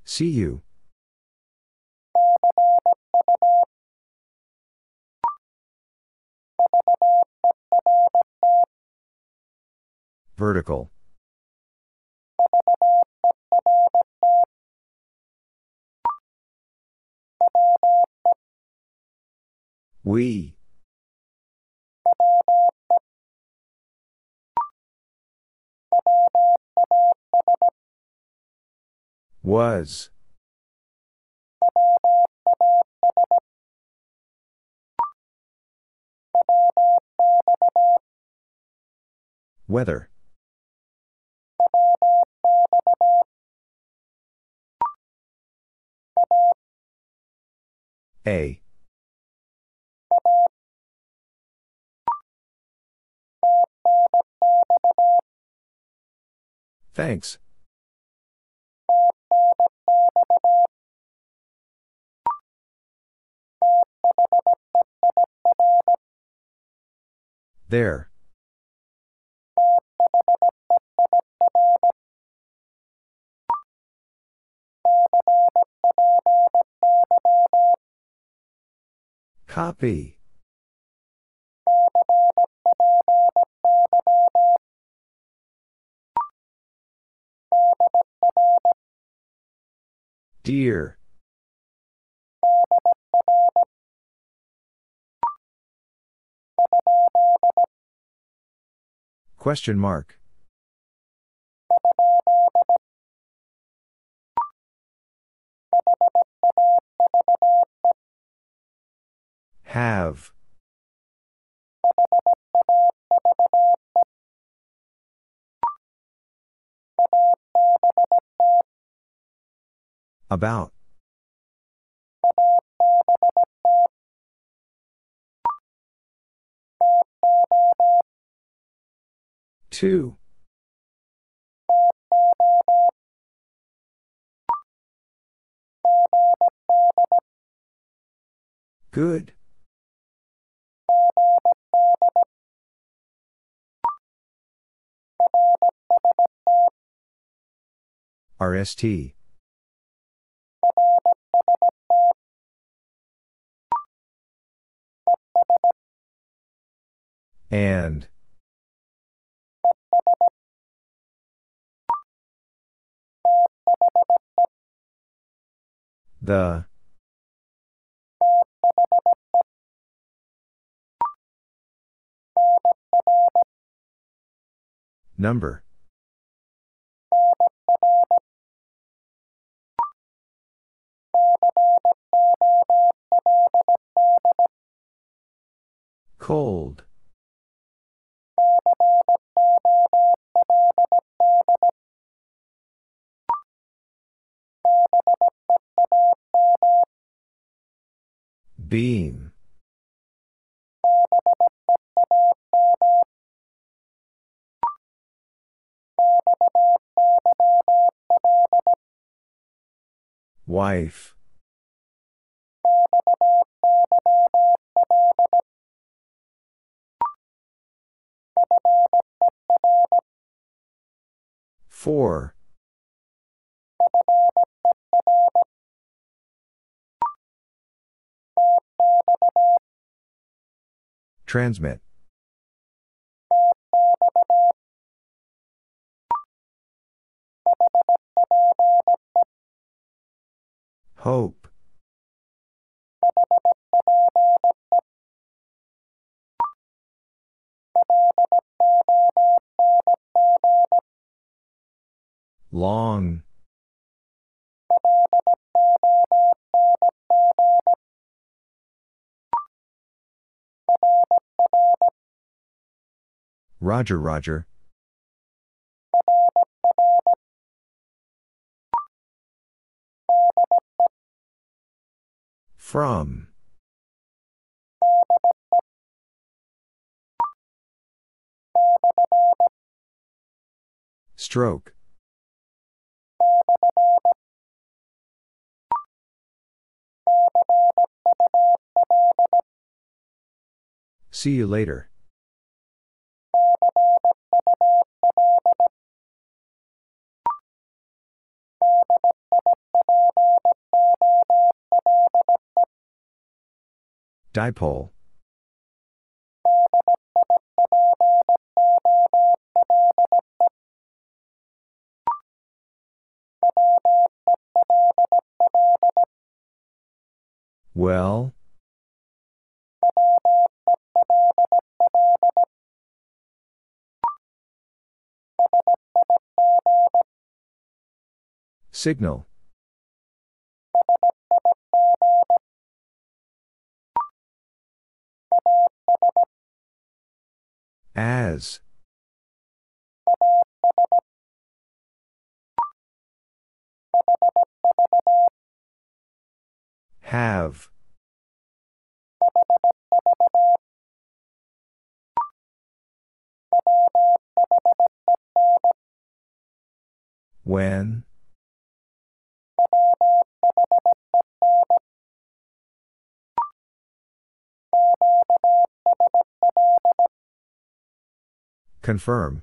See you. Vertical. We. Was. Weather. A. Thanks. There. Copy. Dear. Question mark. Have. About. Two. Good. RST. And. The. Number. Cold. Beam. Wife. Four. Transmit. Hope. Long. Roger, Roger. From. Stroke. See you later. Dipole. Well? Signal. As. Have. When? Confirm.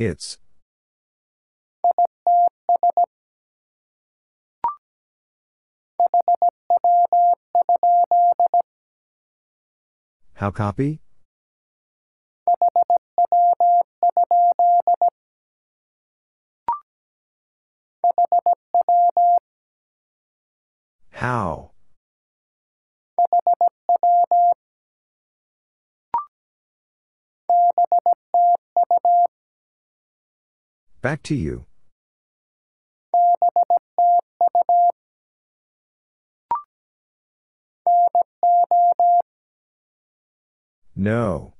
It's. How copy? How? Back to you. No.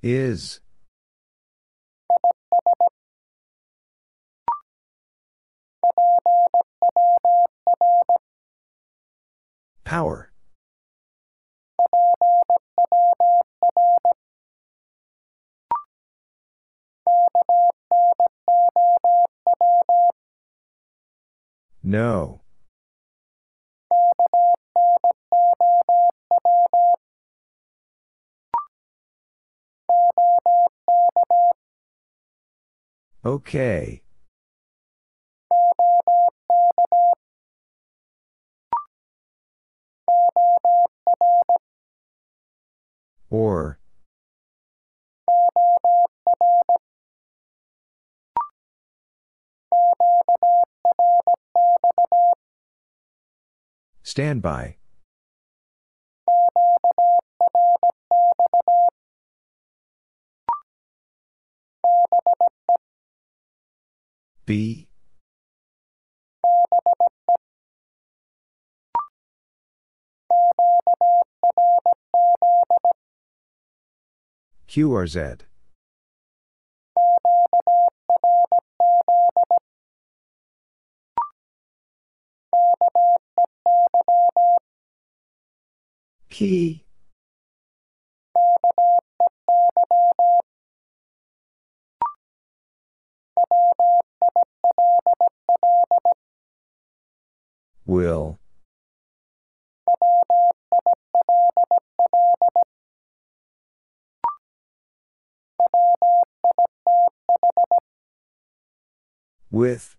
Is. Power. No. Okay. Or. Stand by. B. QRZ. Key. Will. With.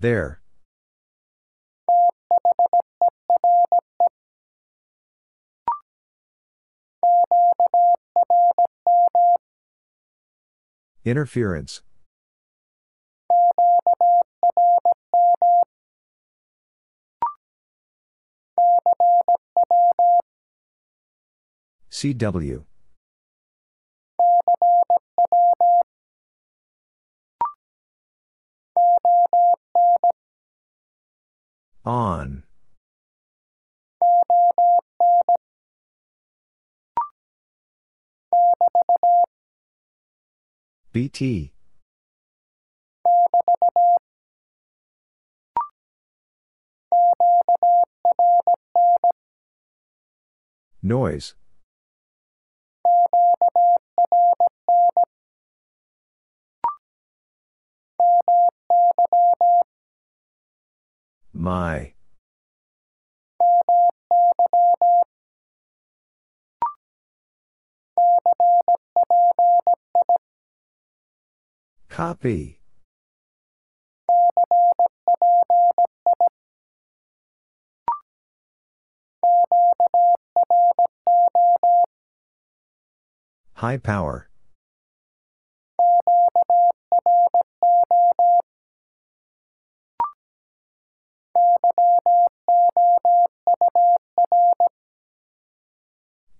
There. Interference. CW. On. BT. Noise. My. Copy. High power.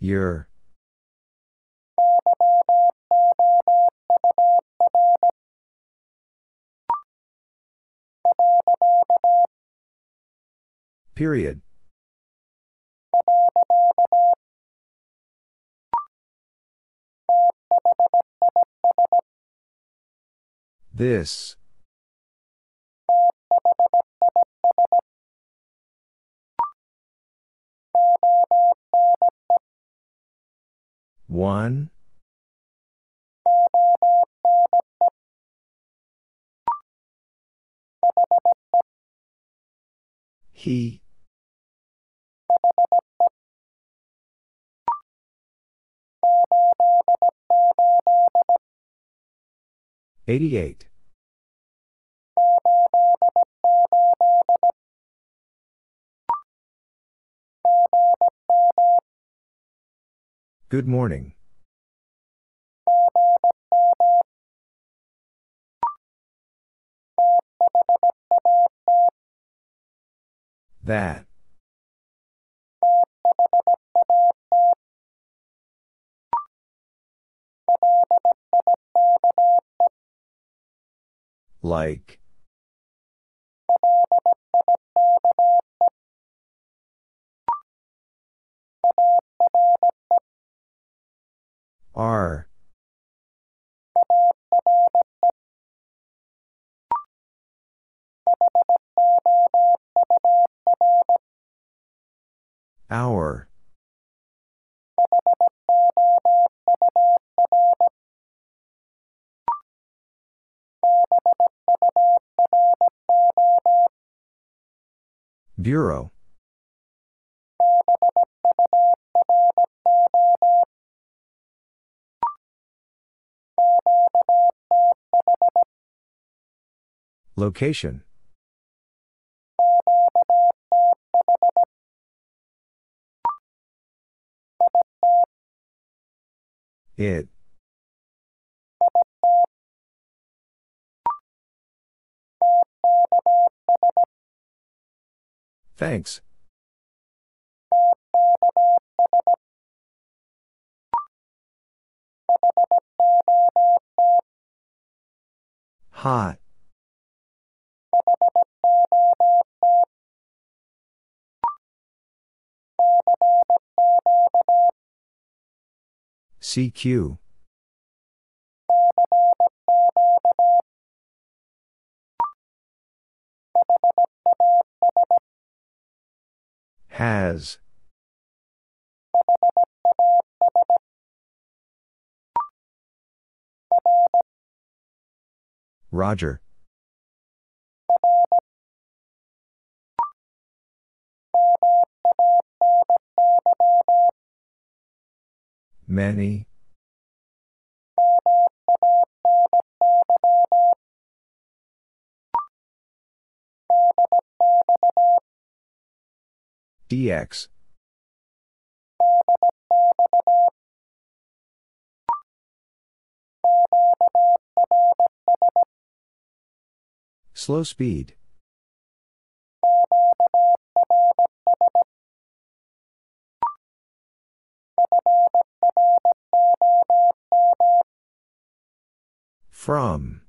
Your. Period. This. One. He. Eighty-eight. Good morning. That. Like. R. Hour. Bureau. Location. It. Thanks. Hot. CQ. Has. Roger. Many. DX. Slow speed. From.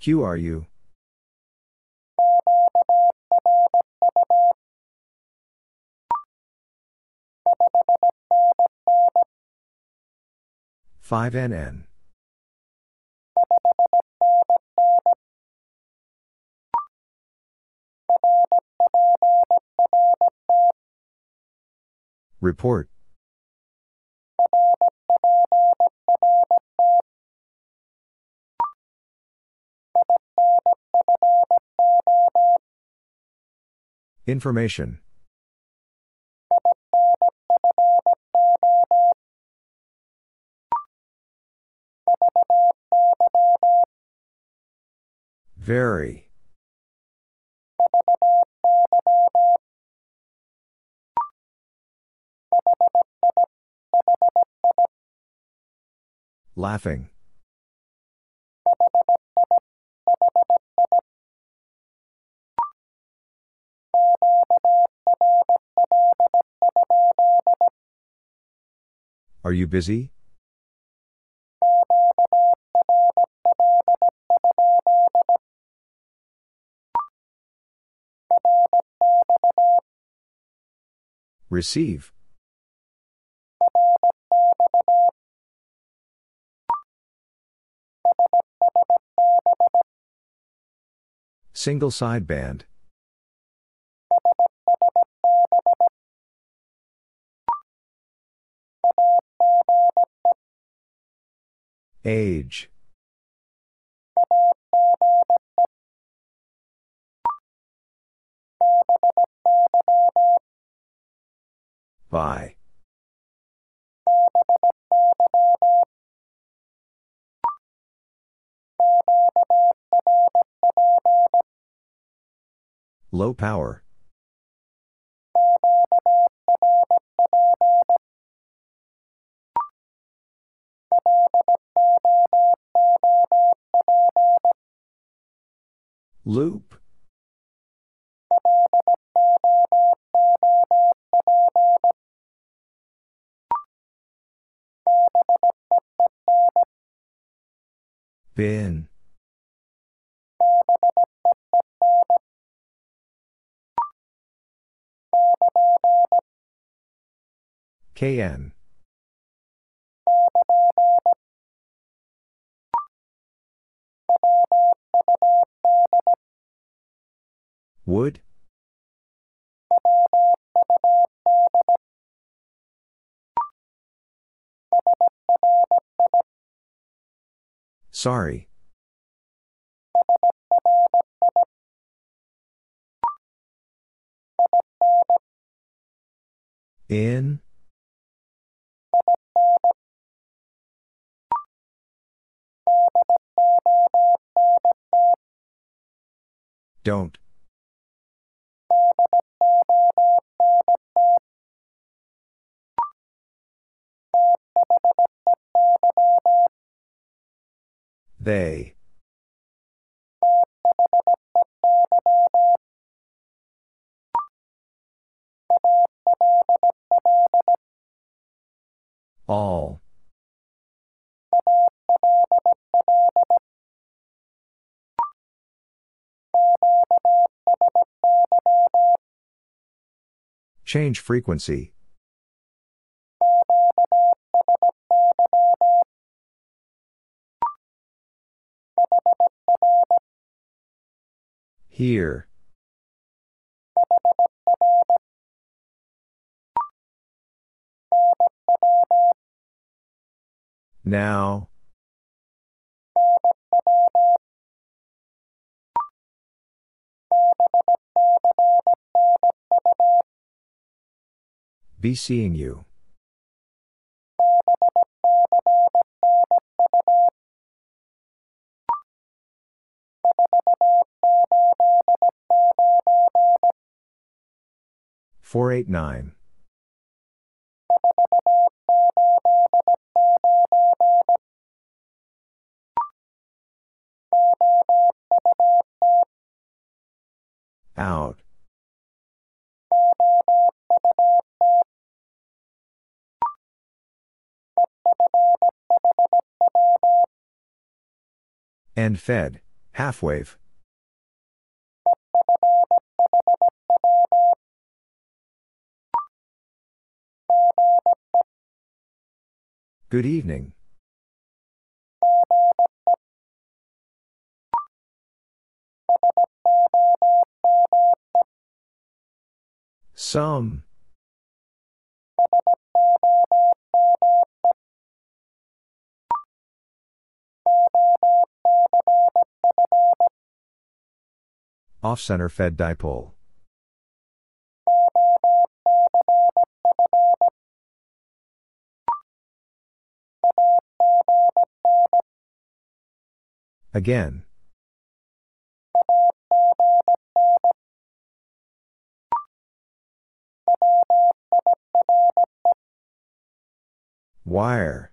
QRU. Five NN. Report. Information. Very. Laughing. Are you busy? Receive. Single sideband. Age. By. Low power. Loop. Bin. KN. Wood? Sorry. In? Don't. They. All. Change frequency. Here. Now. Be seeing you. Four eight nine. Out. End fed, half wave. Good evening. Some. Off center fed dipole. Again. Wire.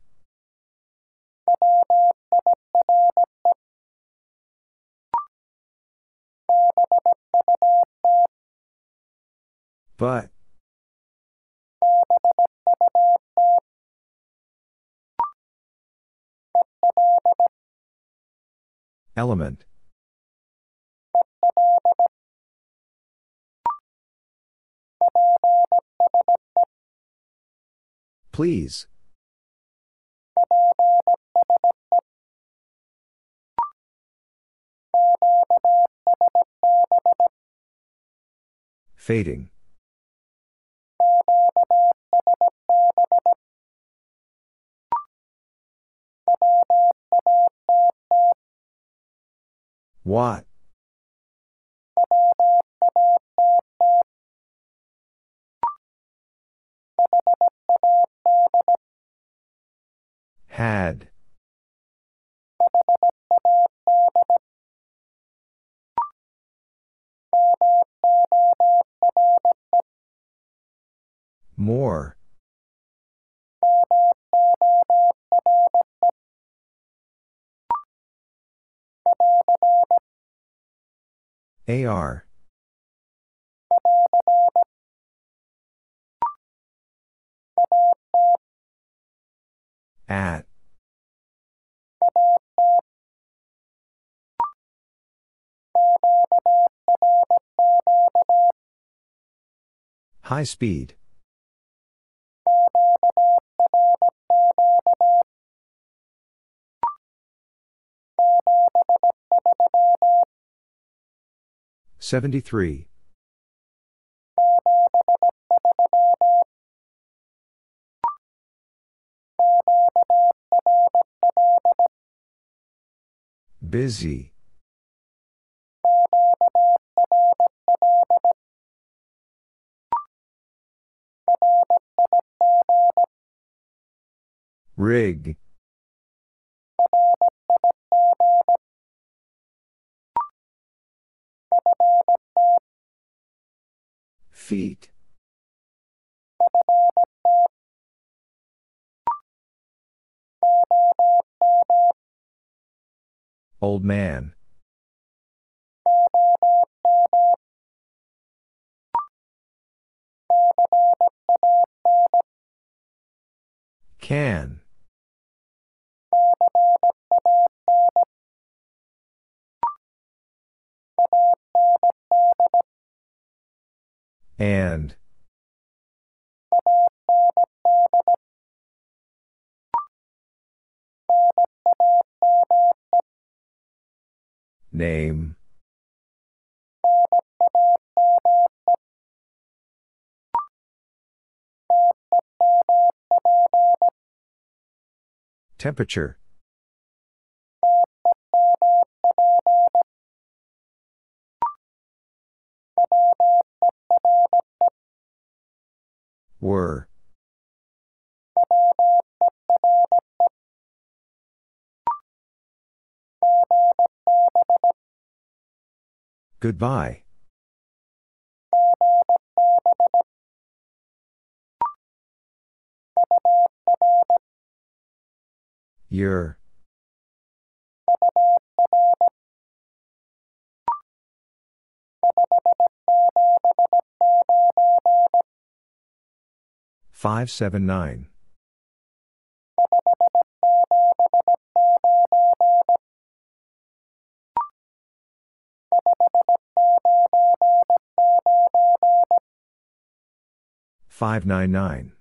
But. Element. Please. Fading. What? Had. More. AR. At. High speed. Seventy-three. Busy. Rig. Feet. Old man. Can. And. Name. Temperature. Were. Goodbye. Your. Five seven nine. Five nine nine.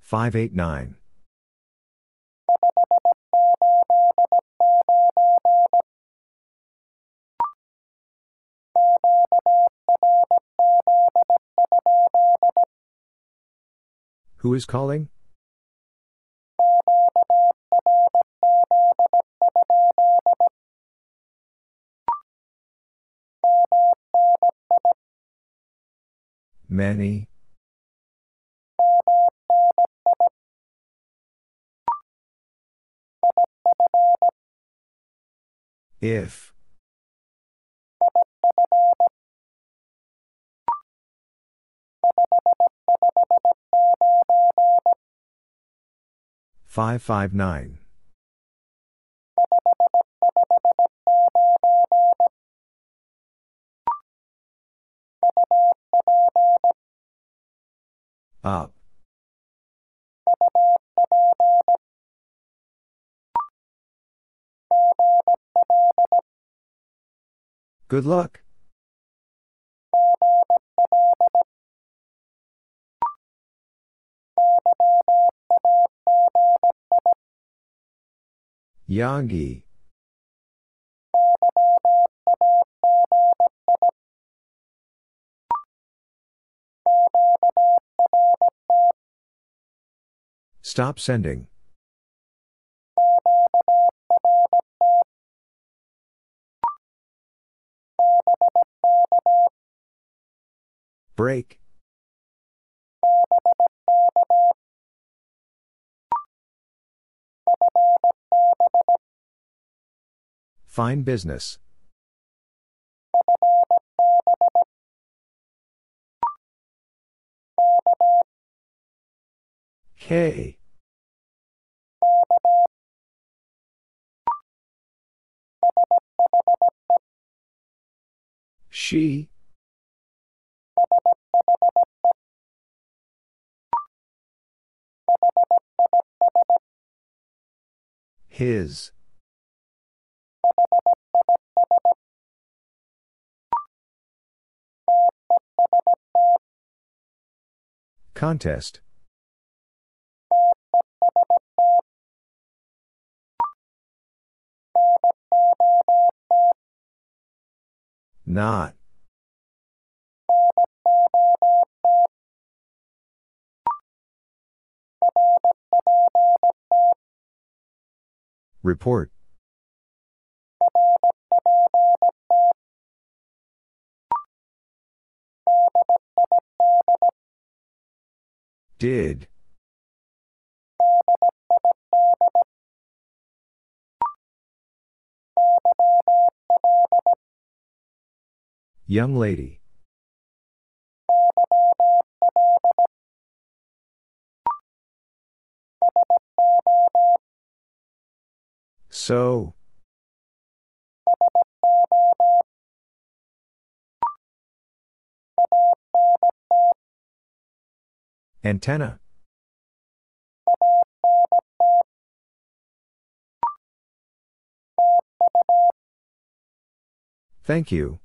Five eight nine. Who is calling? Many. If. Five five nine. Up. Good luck. Yagi. Stop sending. Break. Fine business. K. She. His. Contest. Not. Report. Did. Young lady. So. Antenna. Thank you.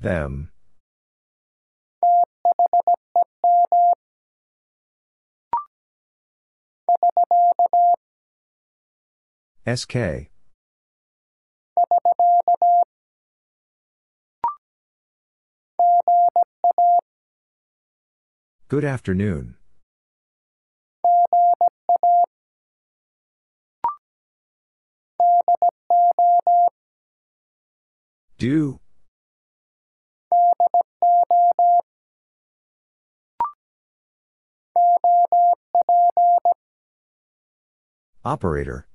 Them. SK. Good afternoon. Do. Operator.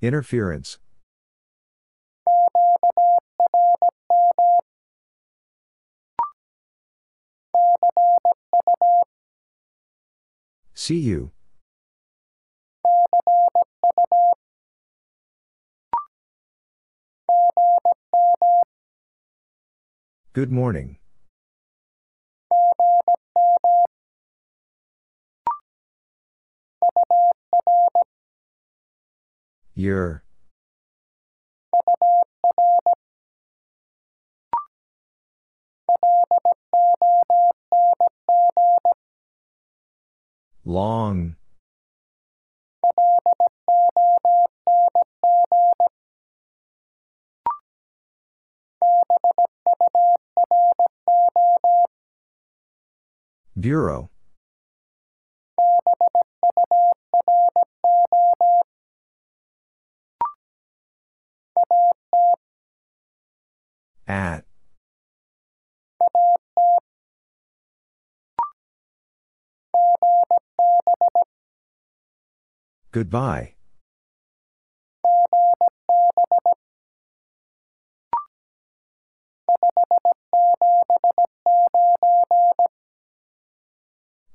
Interference. See you. Good morning. Your. Long. Bureau. At. Goodbye.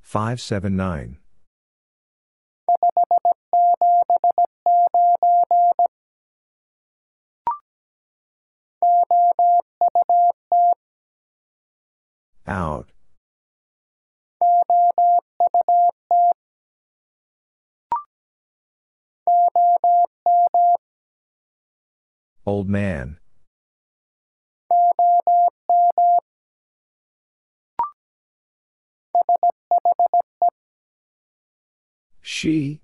Five seven nine. Out. Old man. She.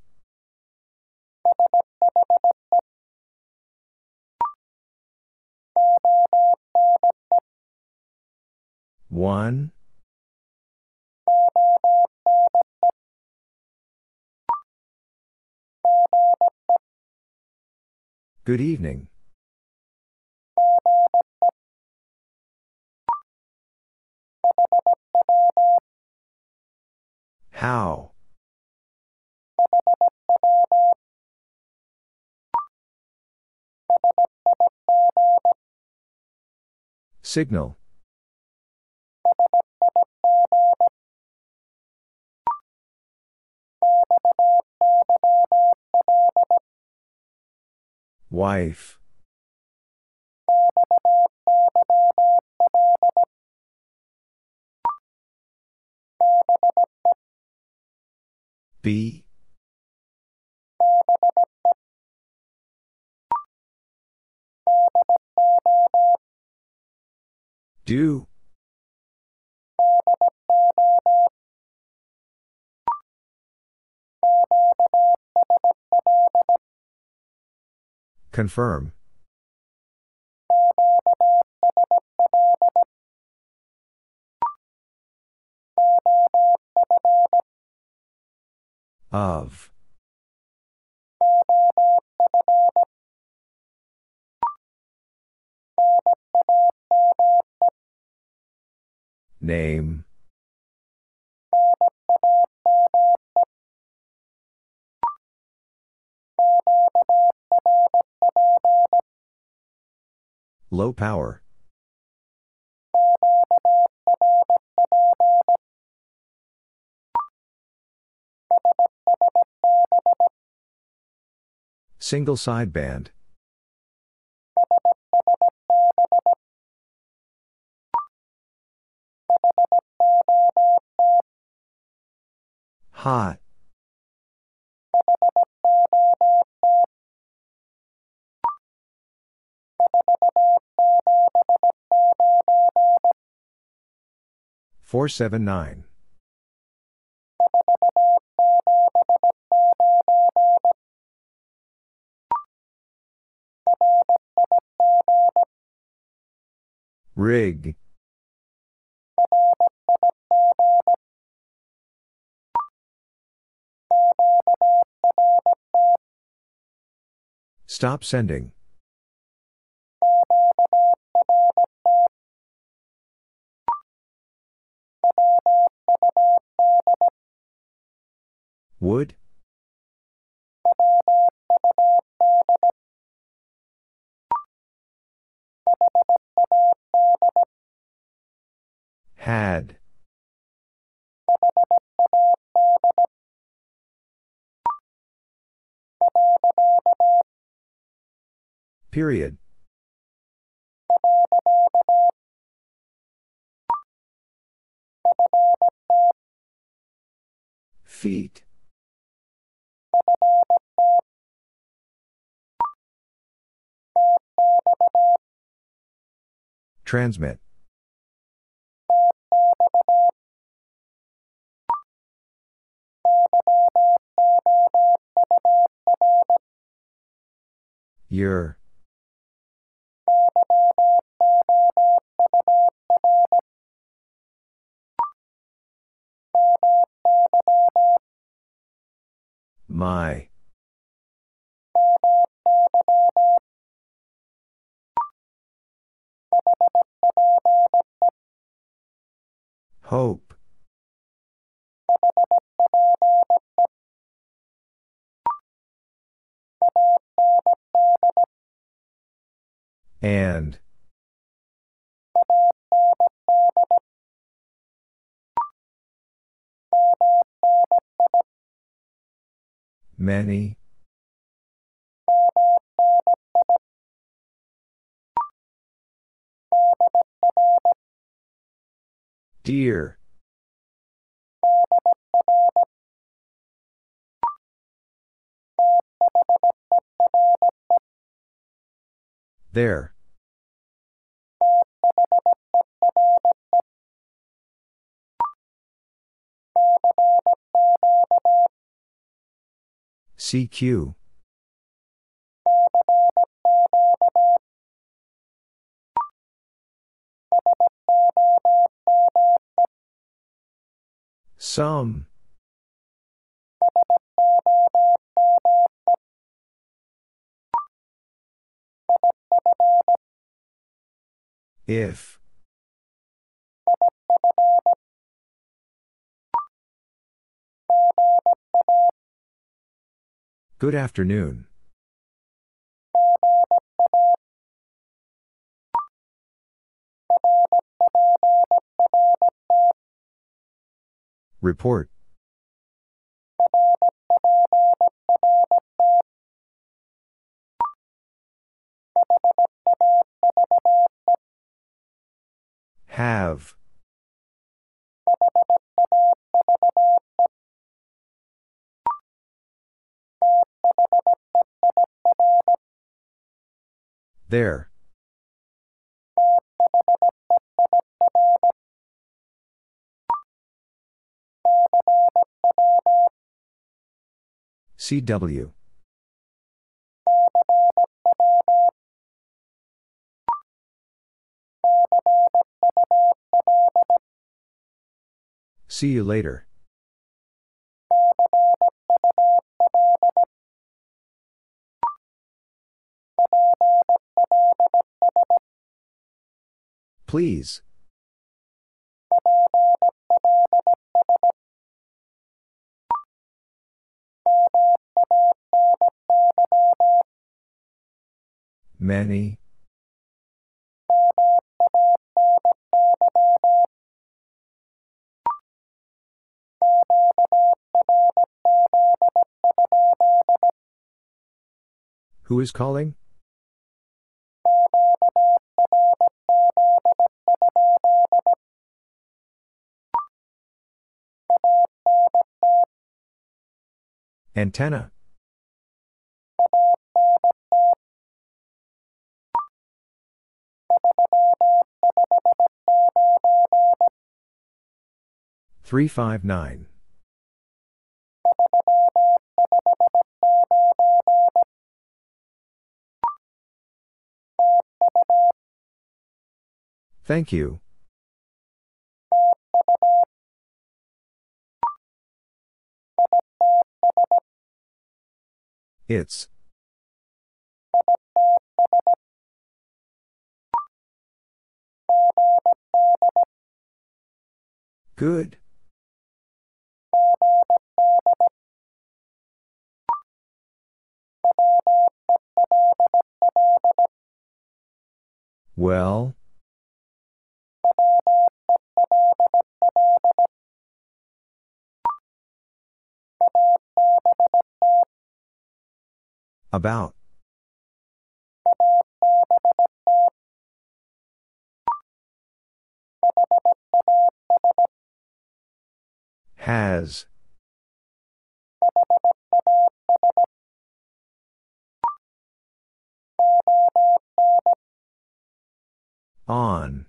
One. Good evening. How? Signal. Wife. B. Do. Confirm. Of. Name. Low power. Single sideband. Hot. Four seven nine. Rig. Stop sending. Would? Had. Period. Feet. Transmit. Your. My. Hope. And. Many. Dear. There. CQ. Some. If. Good afternoon. Report. Have. There. CW. See you later. Please. Many. Who is calling? Antenna. Three five nine. Thank you. It's. Good. Well? About. Has. On.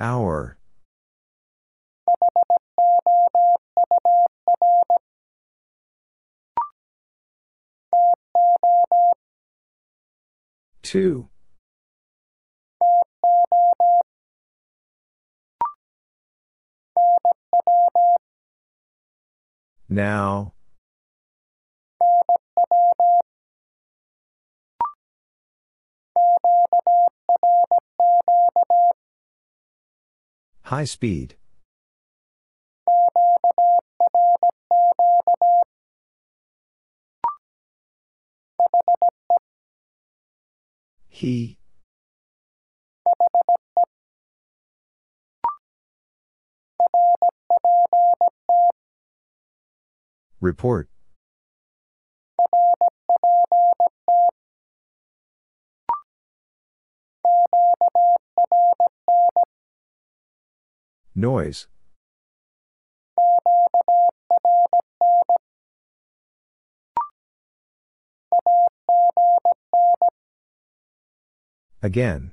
Hour. Two. Now. High speed. He. Report. Noise. Again.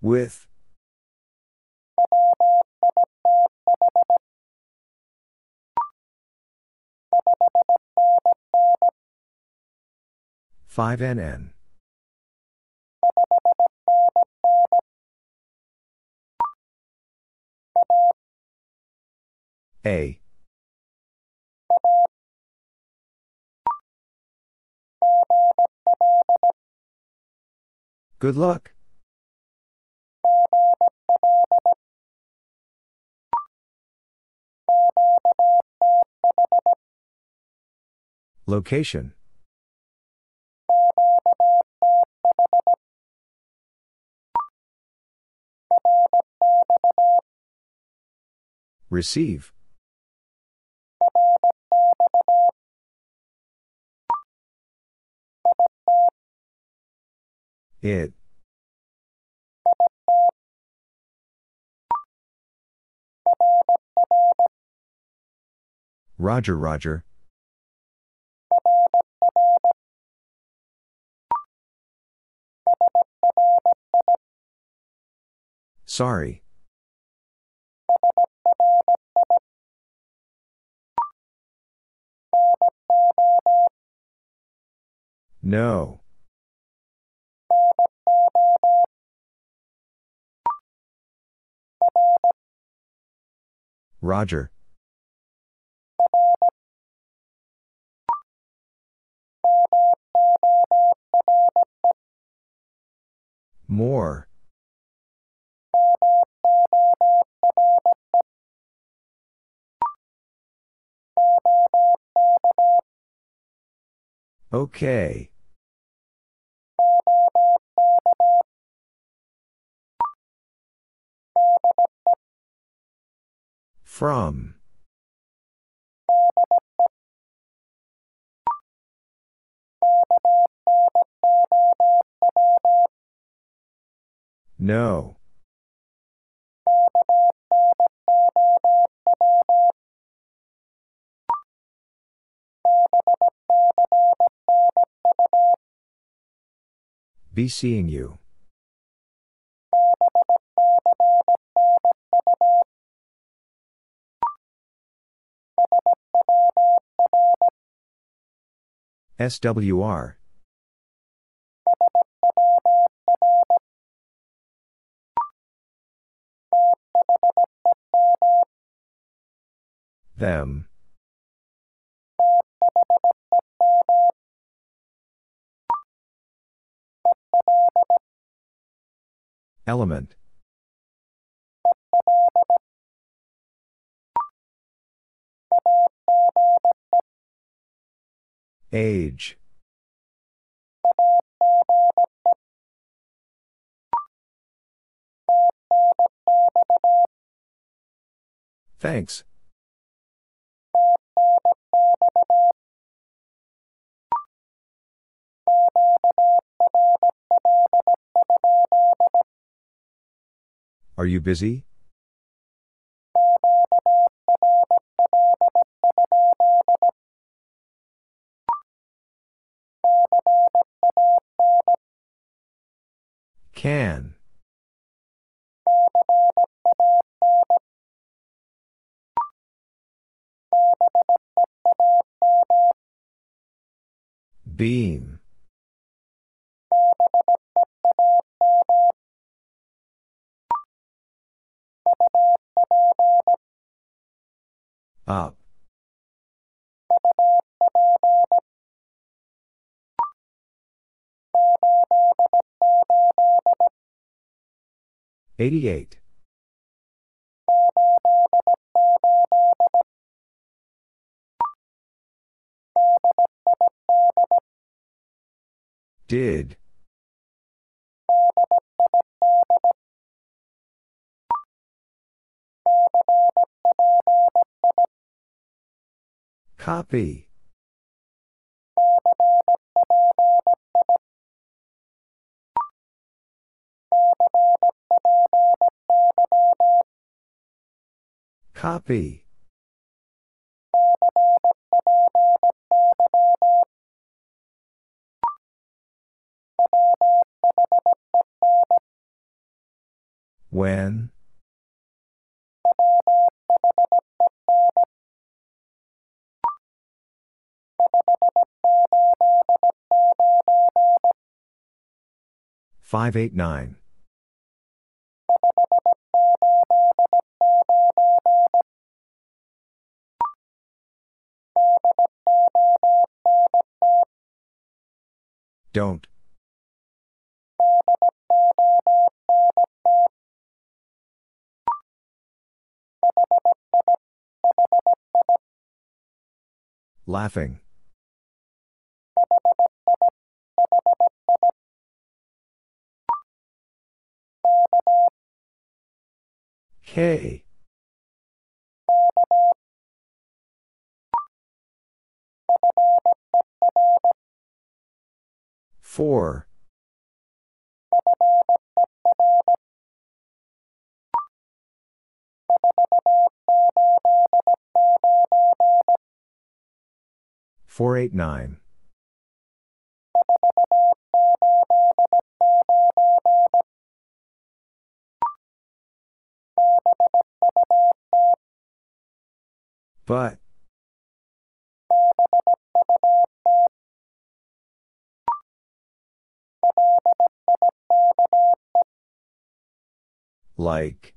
With. Five NN. A. Good luck. Location. Receive. It. Roger, Roger. Sorry. No. Roger. More. Okay. From. No. Be seeing you. SWR Them. Element. Age. Thanks. Are you busy? Can. Beam. Up. Eighty-eight. Did. Copy. Copy. When? Five eight nine. Don't. Laughing. K. Four. Four eight nine. But. Like.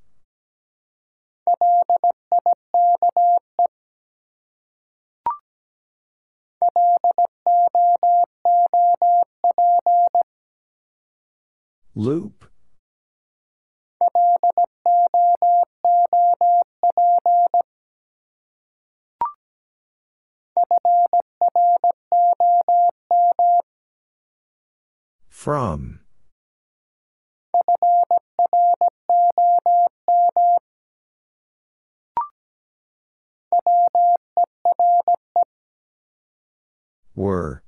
Loop. From. Were.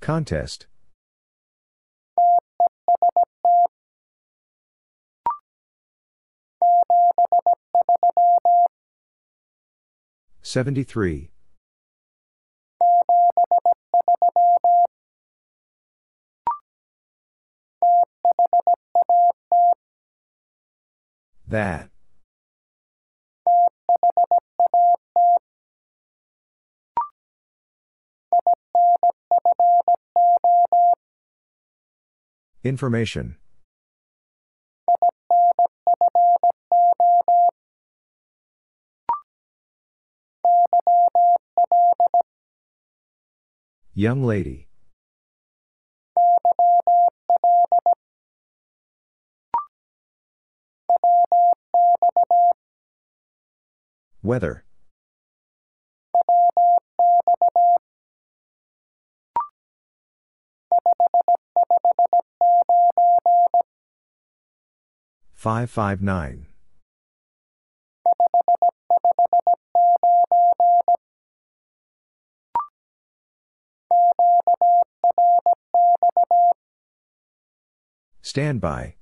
Contest. Seventy-three. That. Information. Young lady. Weather. Five five nine. Stand by.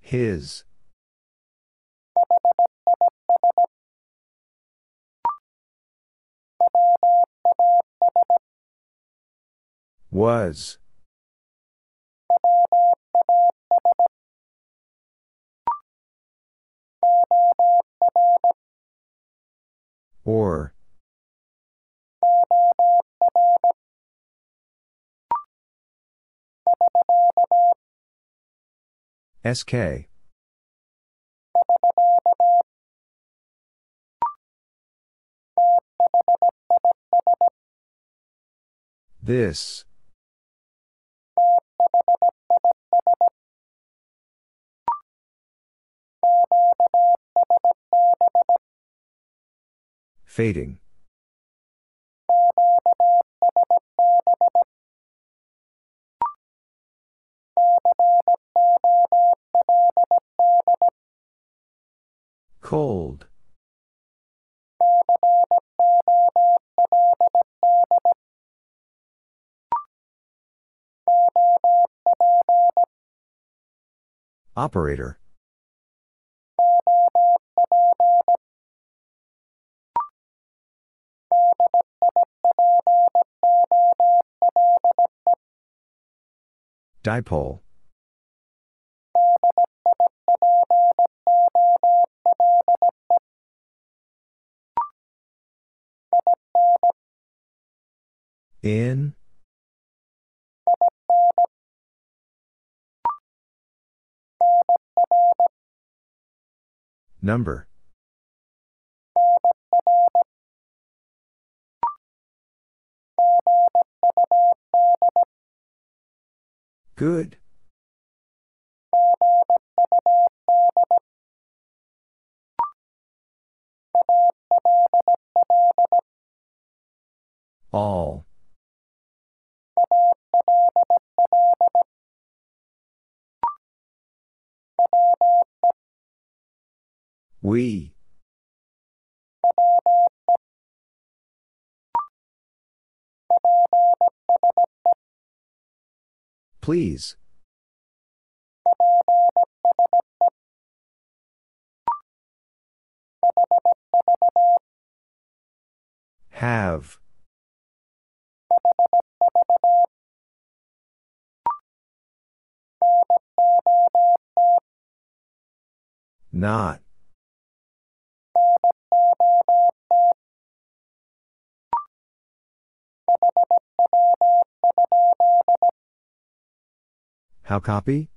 His. Was. Or. SK. This. Fading. Cold. Operator. Dipole. In. Number. Good. All. We. Please. Have. Not. How copy?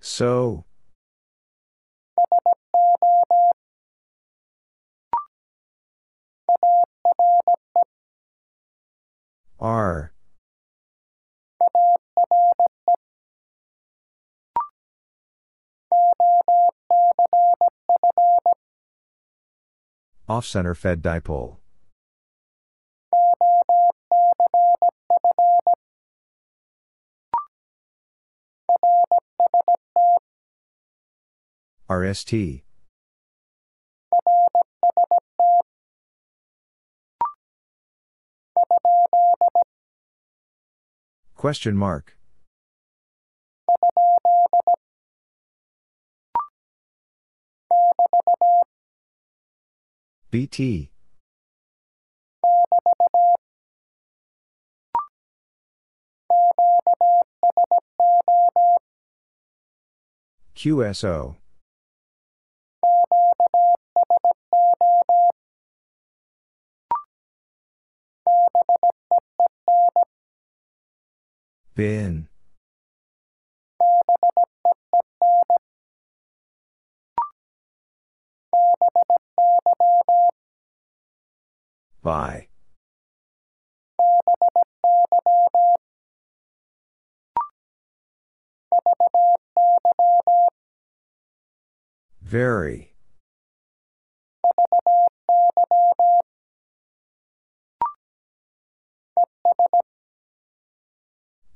So. Are. Off-center fed dipole. RST. Question mark. BT QSO Bin. By. Very.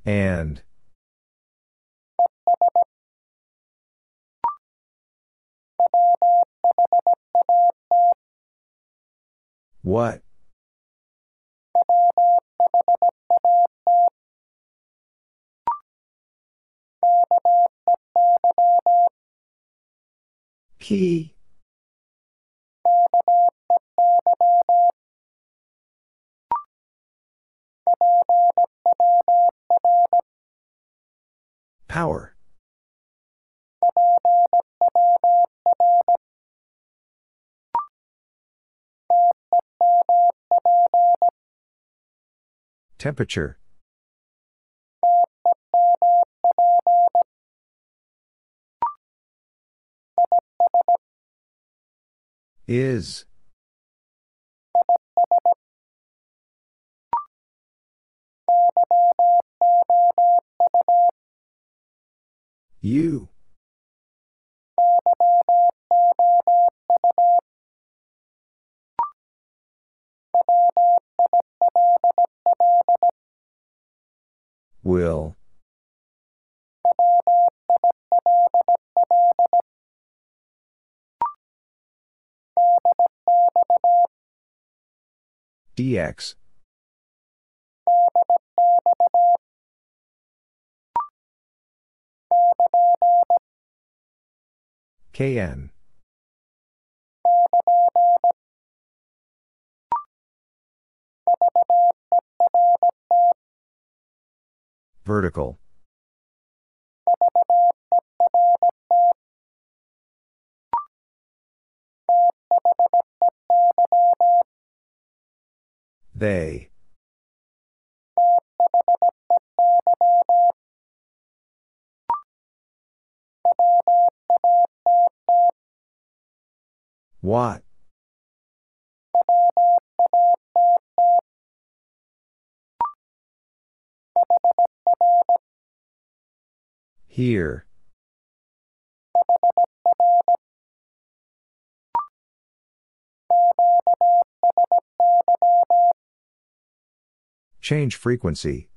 And. What? He. Power. Temperature. Is. You. Will. DX. KN. Vertical. They. What? Here. Change frequency.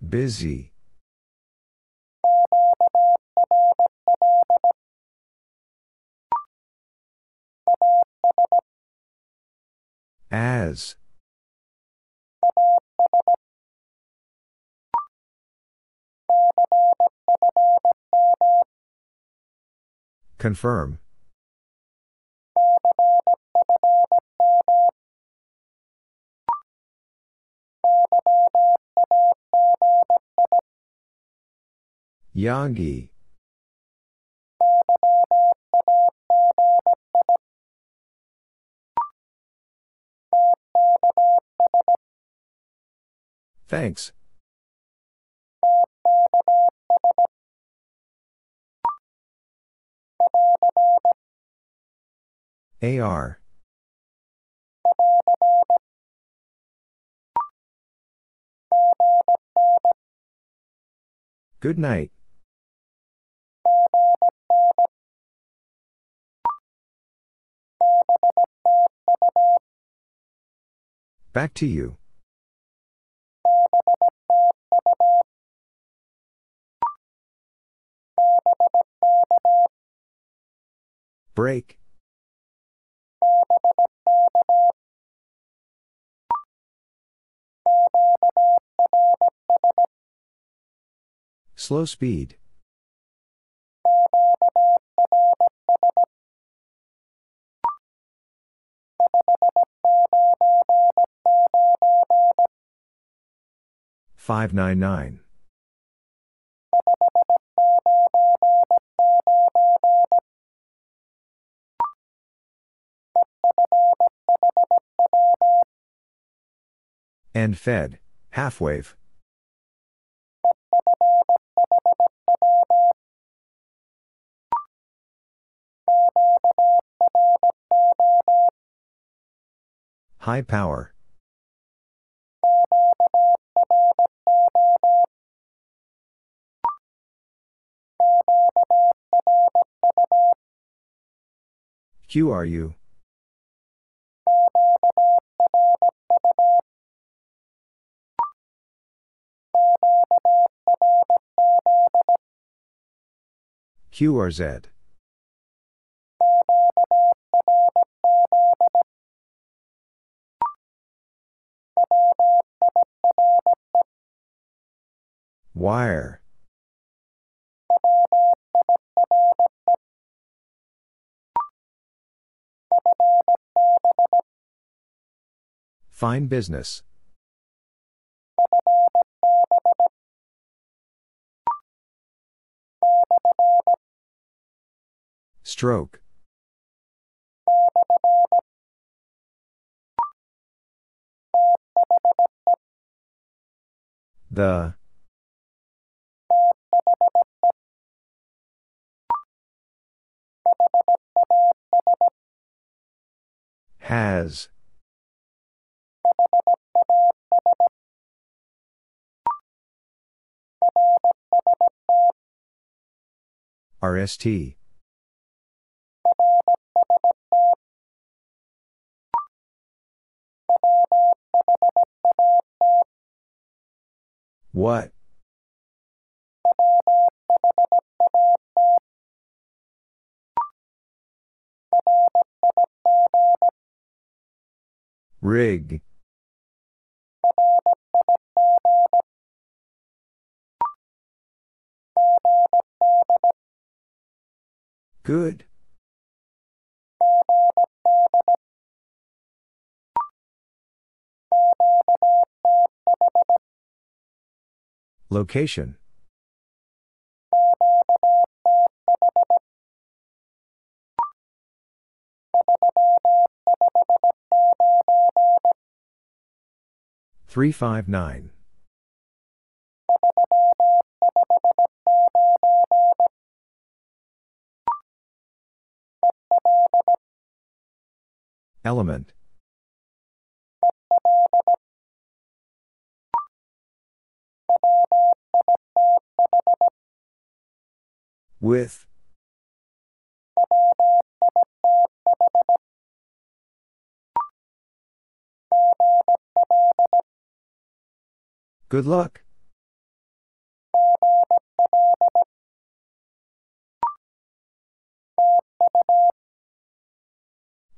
Busy. As. Confirm. Yagi. Thanks. AR. Good night. Back to you. Break. Slow speed. 599. End fed, half wave. High power. QRU. QRZ. Wire. Fine business. Stroke. The. Has. RST. What? Rig. Good. Location. Three five nine. Element. With. Good luck.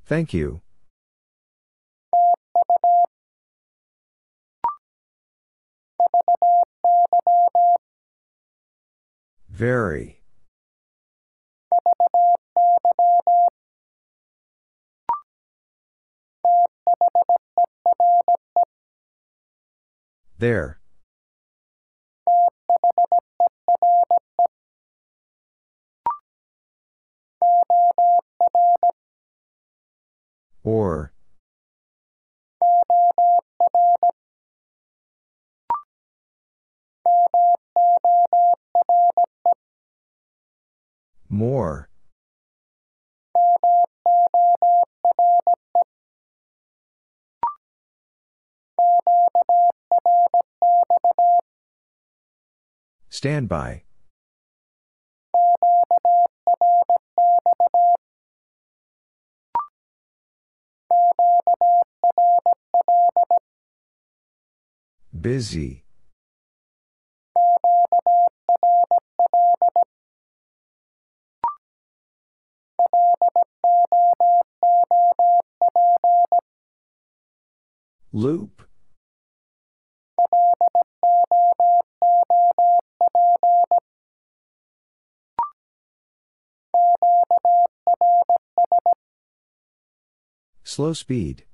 Thank you. Very. There. Or. More. Stand by. Busy. Loop. Slow speed.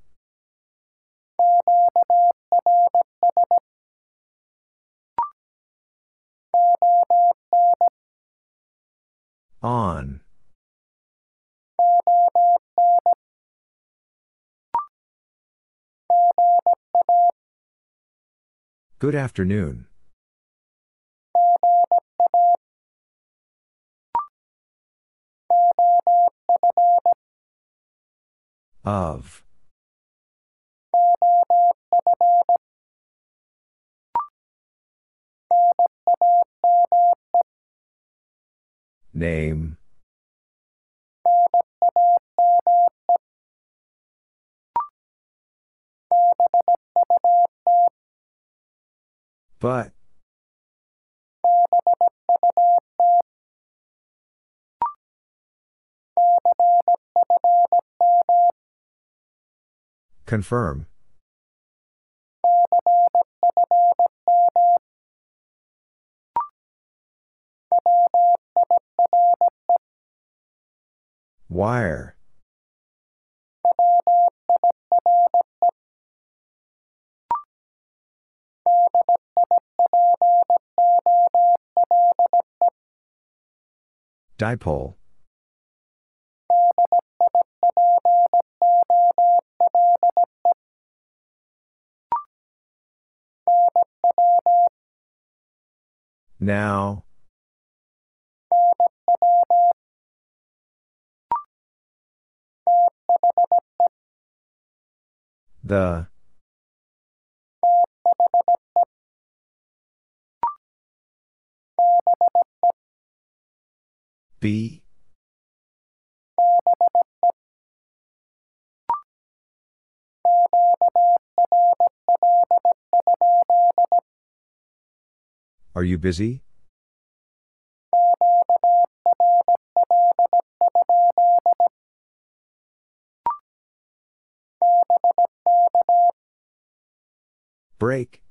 On. Good afternoon. Of. Name. But. Confirm. Wire. Dipole. Now. The. B. Are you busy? Break.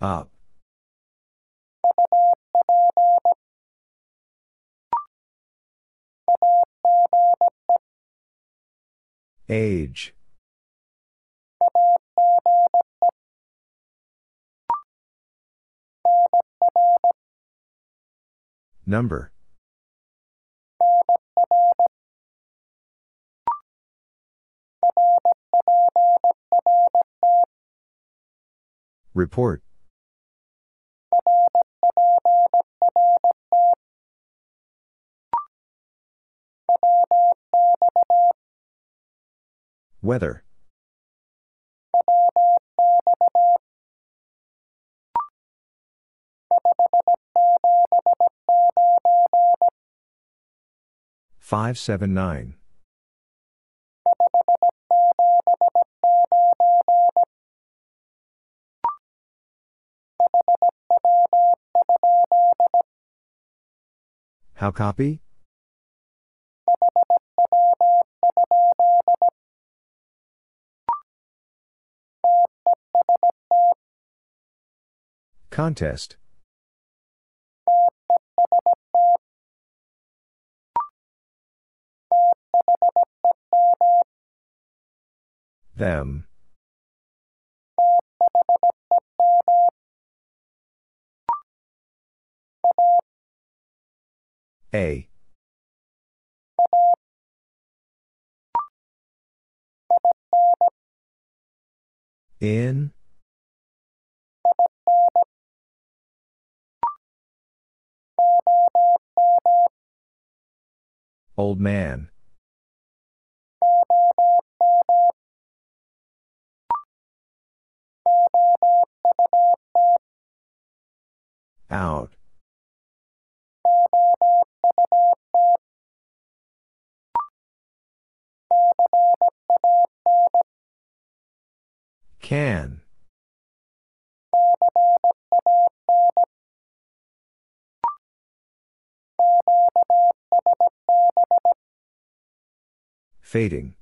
Up. Age. Number. Report. Weather. Five seven nine. How copy? Contest. Them. A. In. Old man. Out. Can. Fading.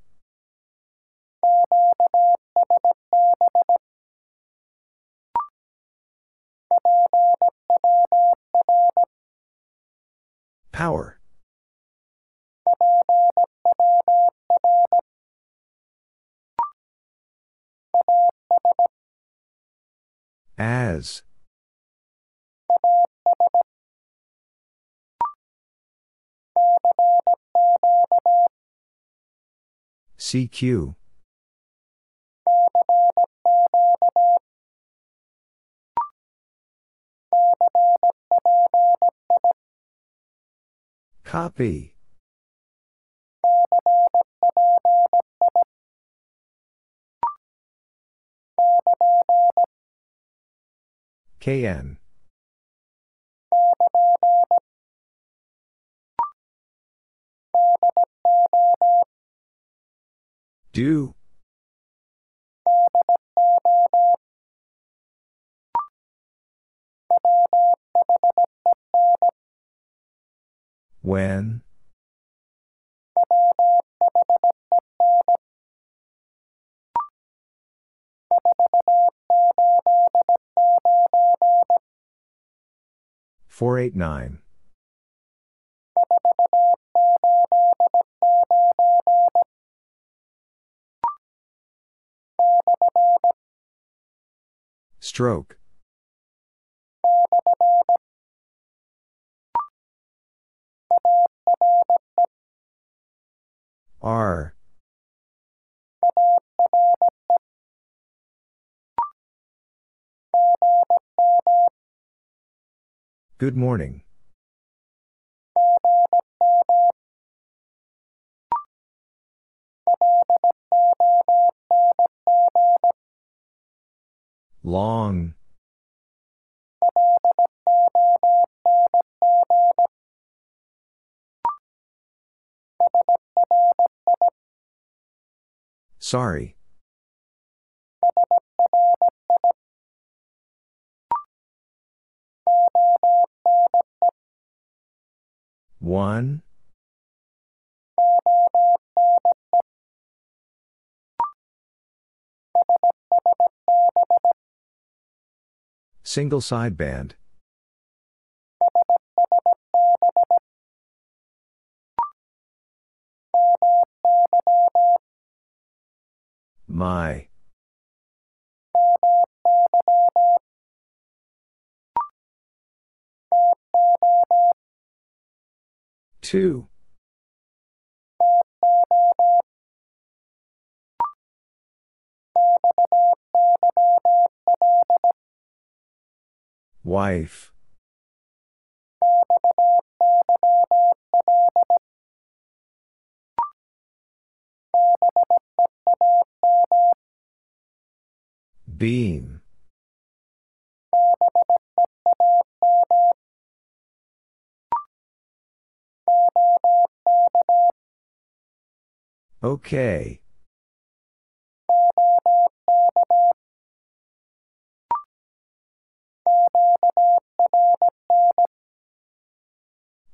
Power. As. CQ. Copy. KN. Do. When? Four eight nine. Stroke. R. Good morning. Long. Sorry. One. Single sideband. My. Two. Wife. Beam. Okay.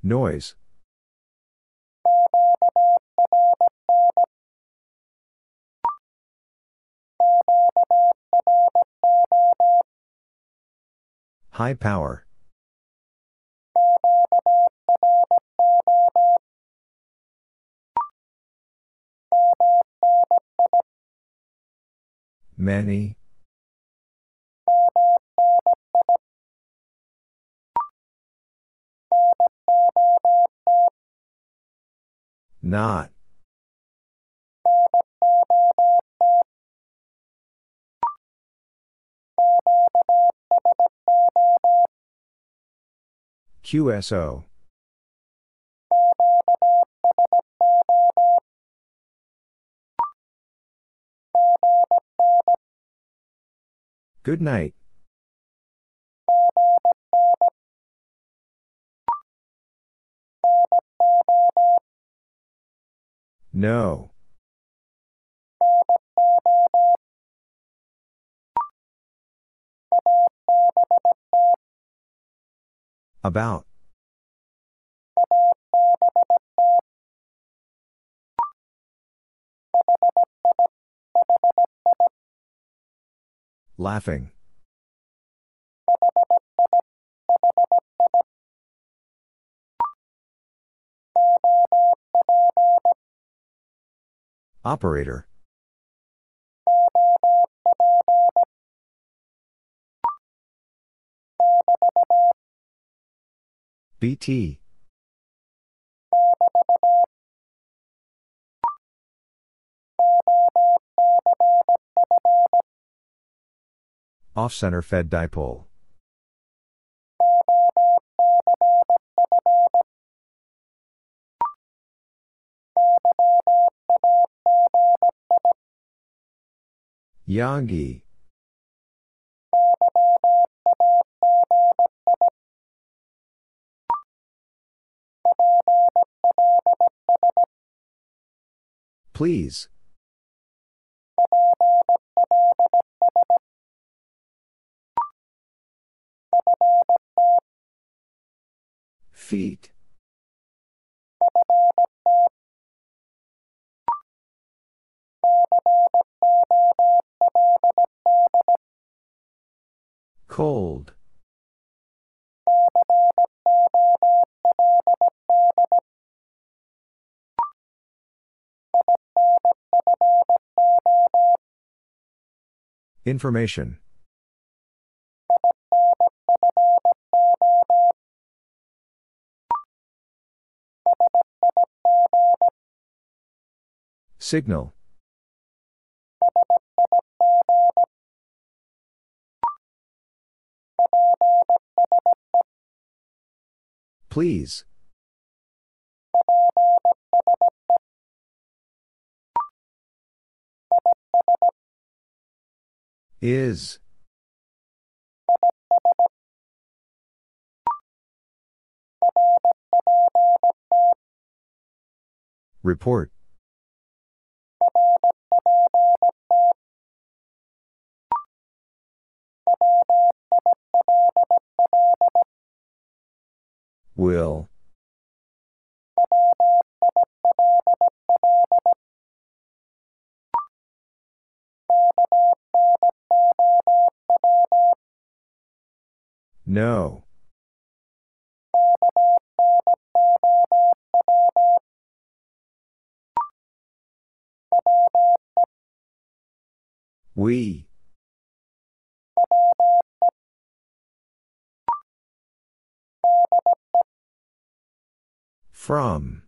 Noise. High power. Many. Not. QSO. Good night. No. About. Laughing. Operator. BT. Off-center fed dipole. Yagi. Please. Feet. Cold. Information. Signal. Please. Is. Report. Will. No. We. From.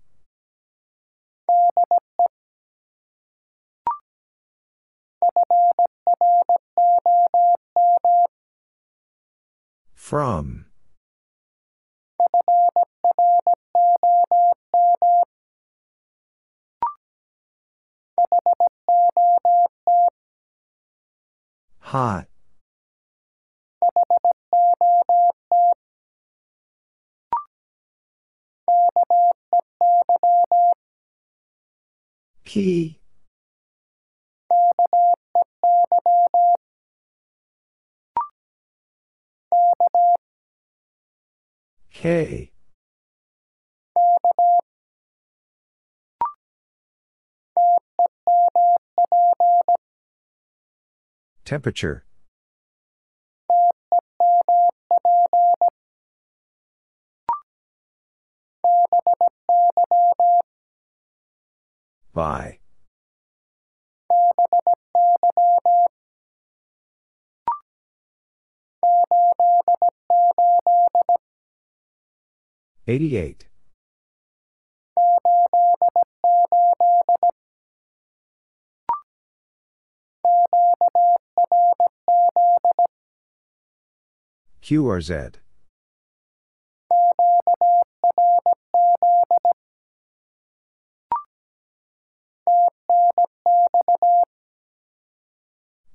From. Hot. Key. K. Temperature. By. Eighty-eight. QRZ.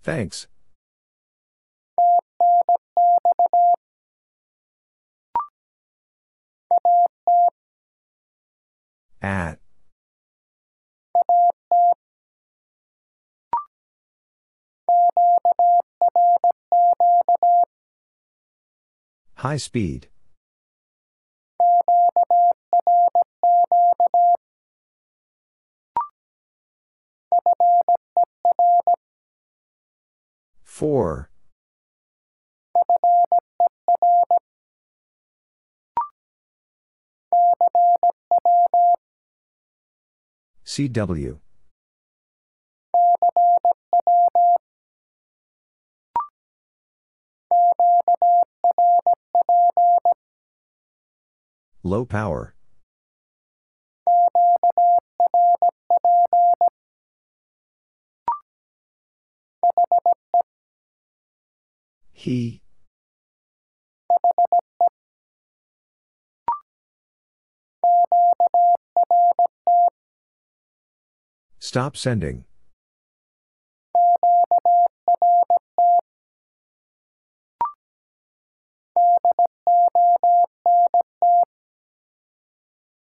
Thanks. At. High speed. Four. CW. Low power. He. Stop sending.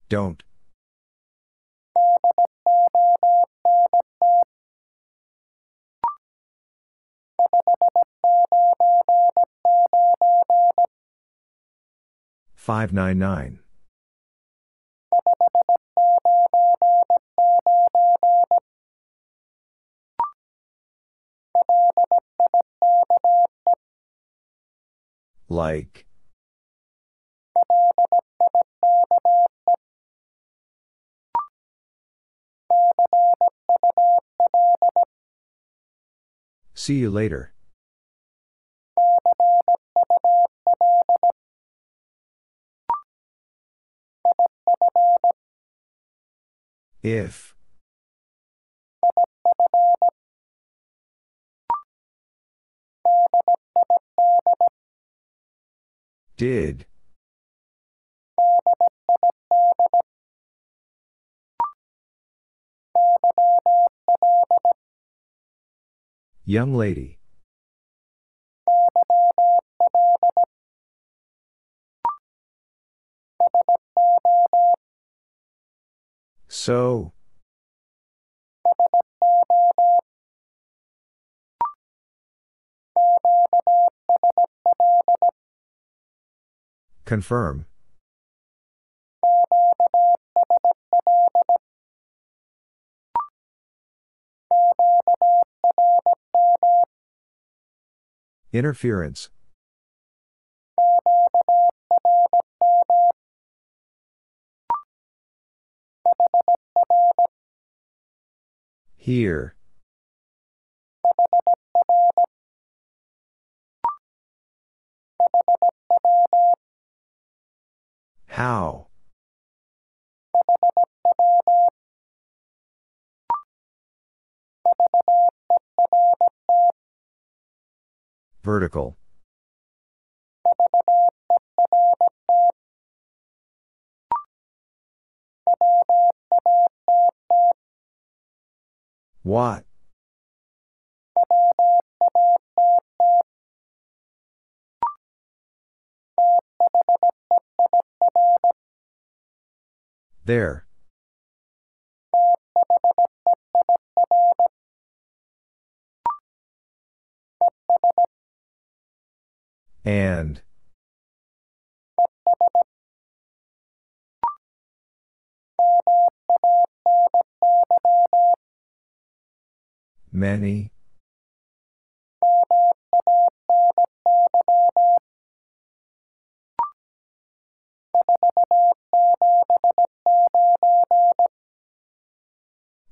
Don't. Five nine nine. Like. See you later. If. Did. Young lady. So. Confirm. Interference. Here. How? Vertical. What? There. And. Many.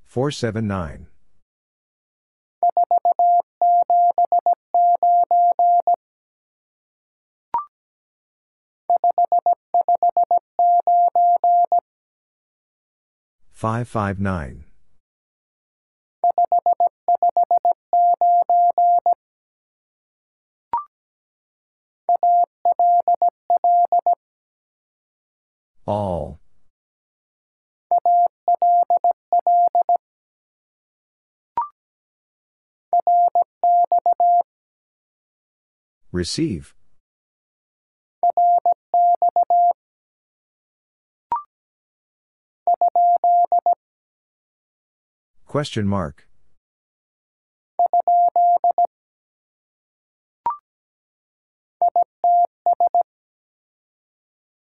Four seven nine. Five five nine. All. Receive. Question mark.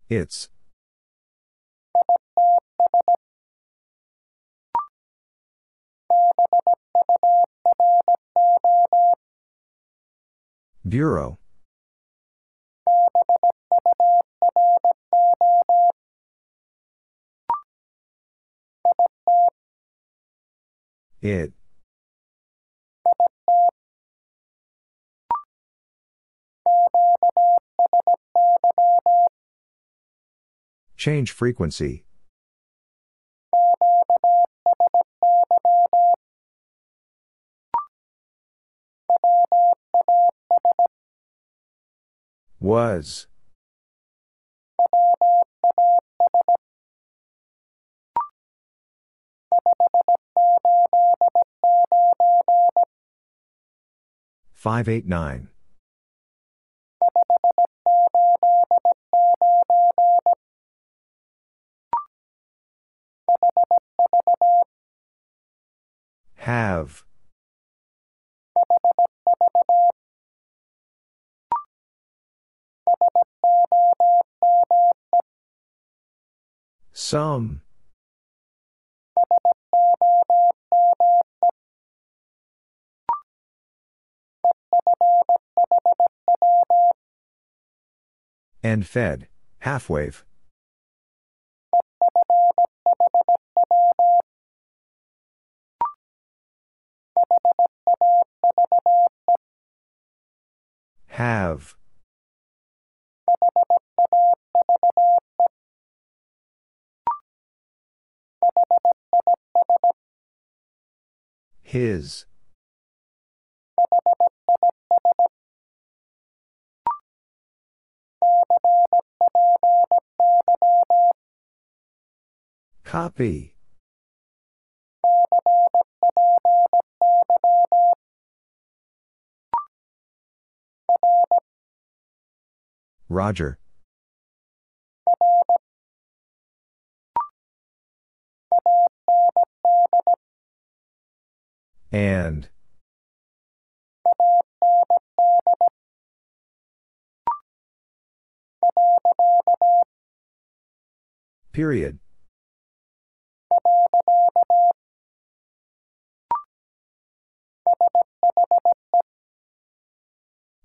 It's. Bureau. It. Change frequency. Was. Five eight nine. Have. Some. End fed, half wave. Have. His. Copy. Roger. And. Period.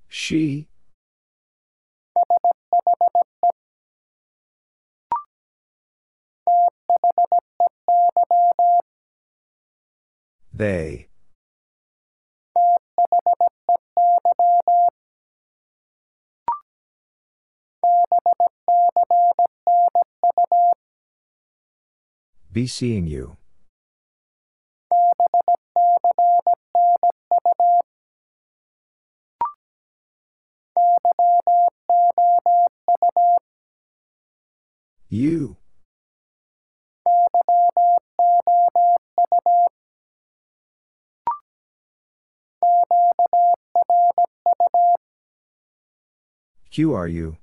She. They. Be seeing you. You. QRU?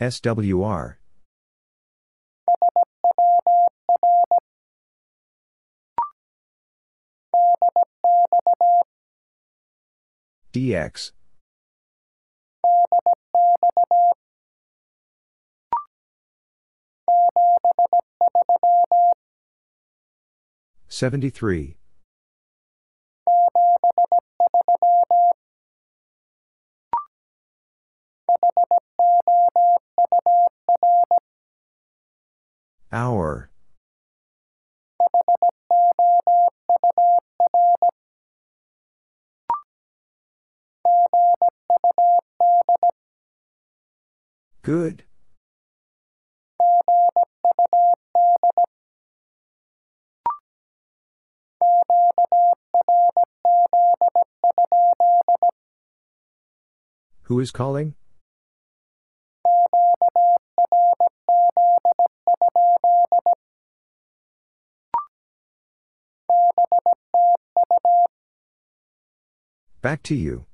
SWR. DX. Seventy-three. Hour. Good. Who is calling? Back to you.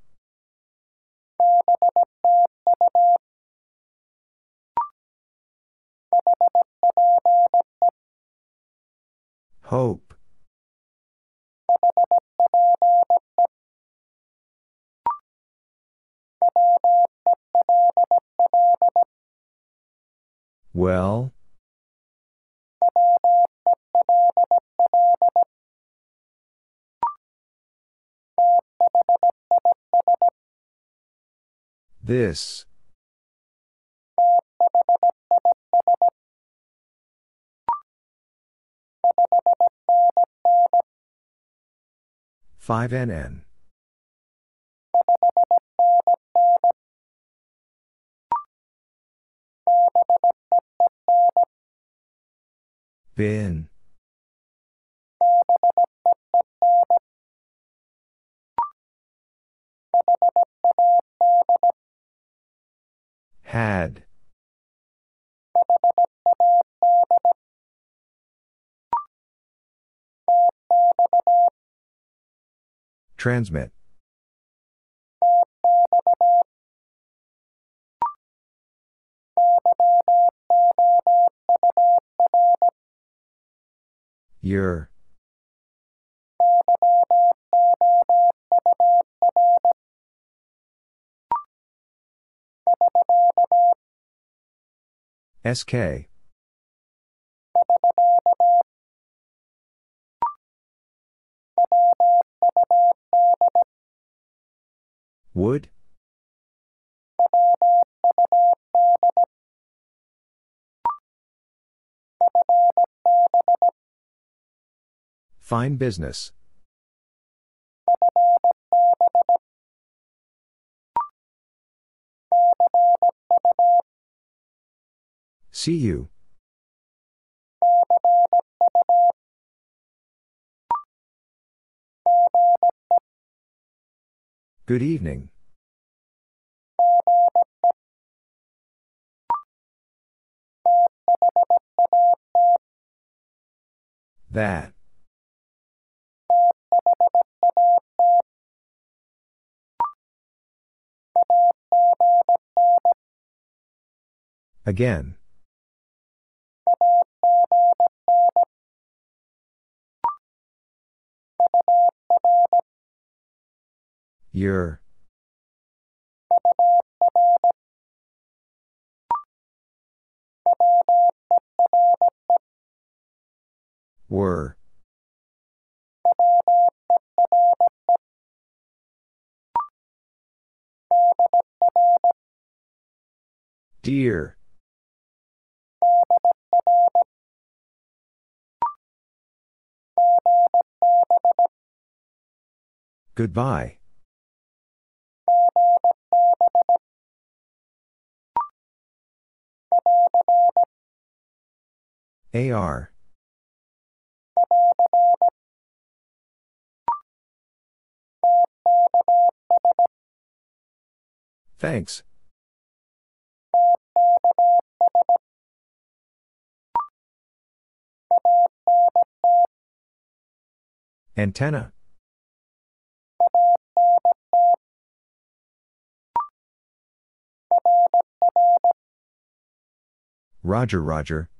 Hope. Well? This. Five NN. Bin. Had. Transmit. Your. SK. Would? Fine business. See you. Good evening. That. Again. Your. Were. Dear. Goodbye. AR. Thanks. Antenna. Roger, Roger.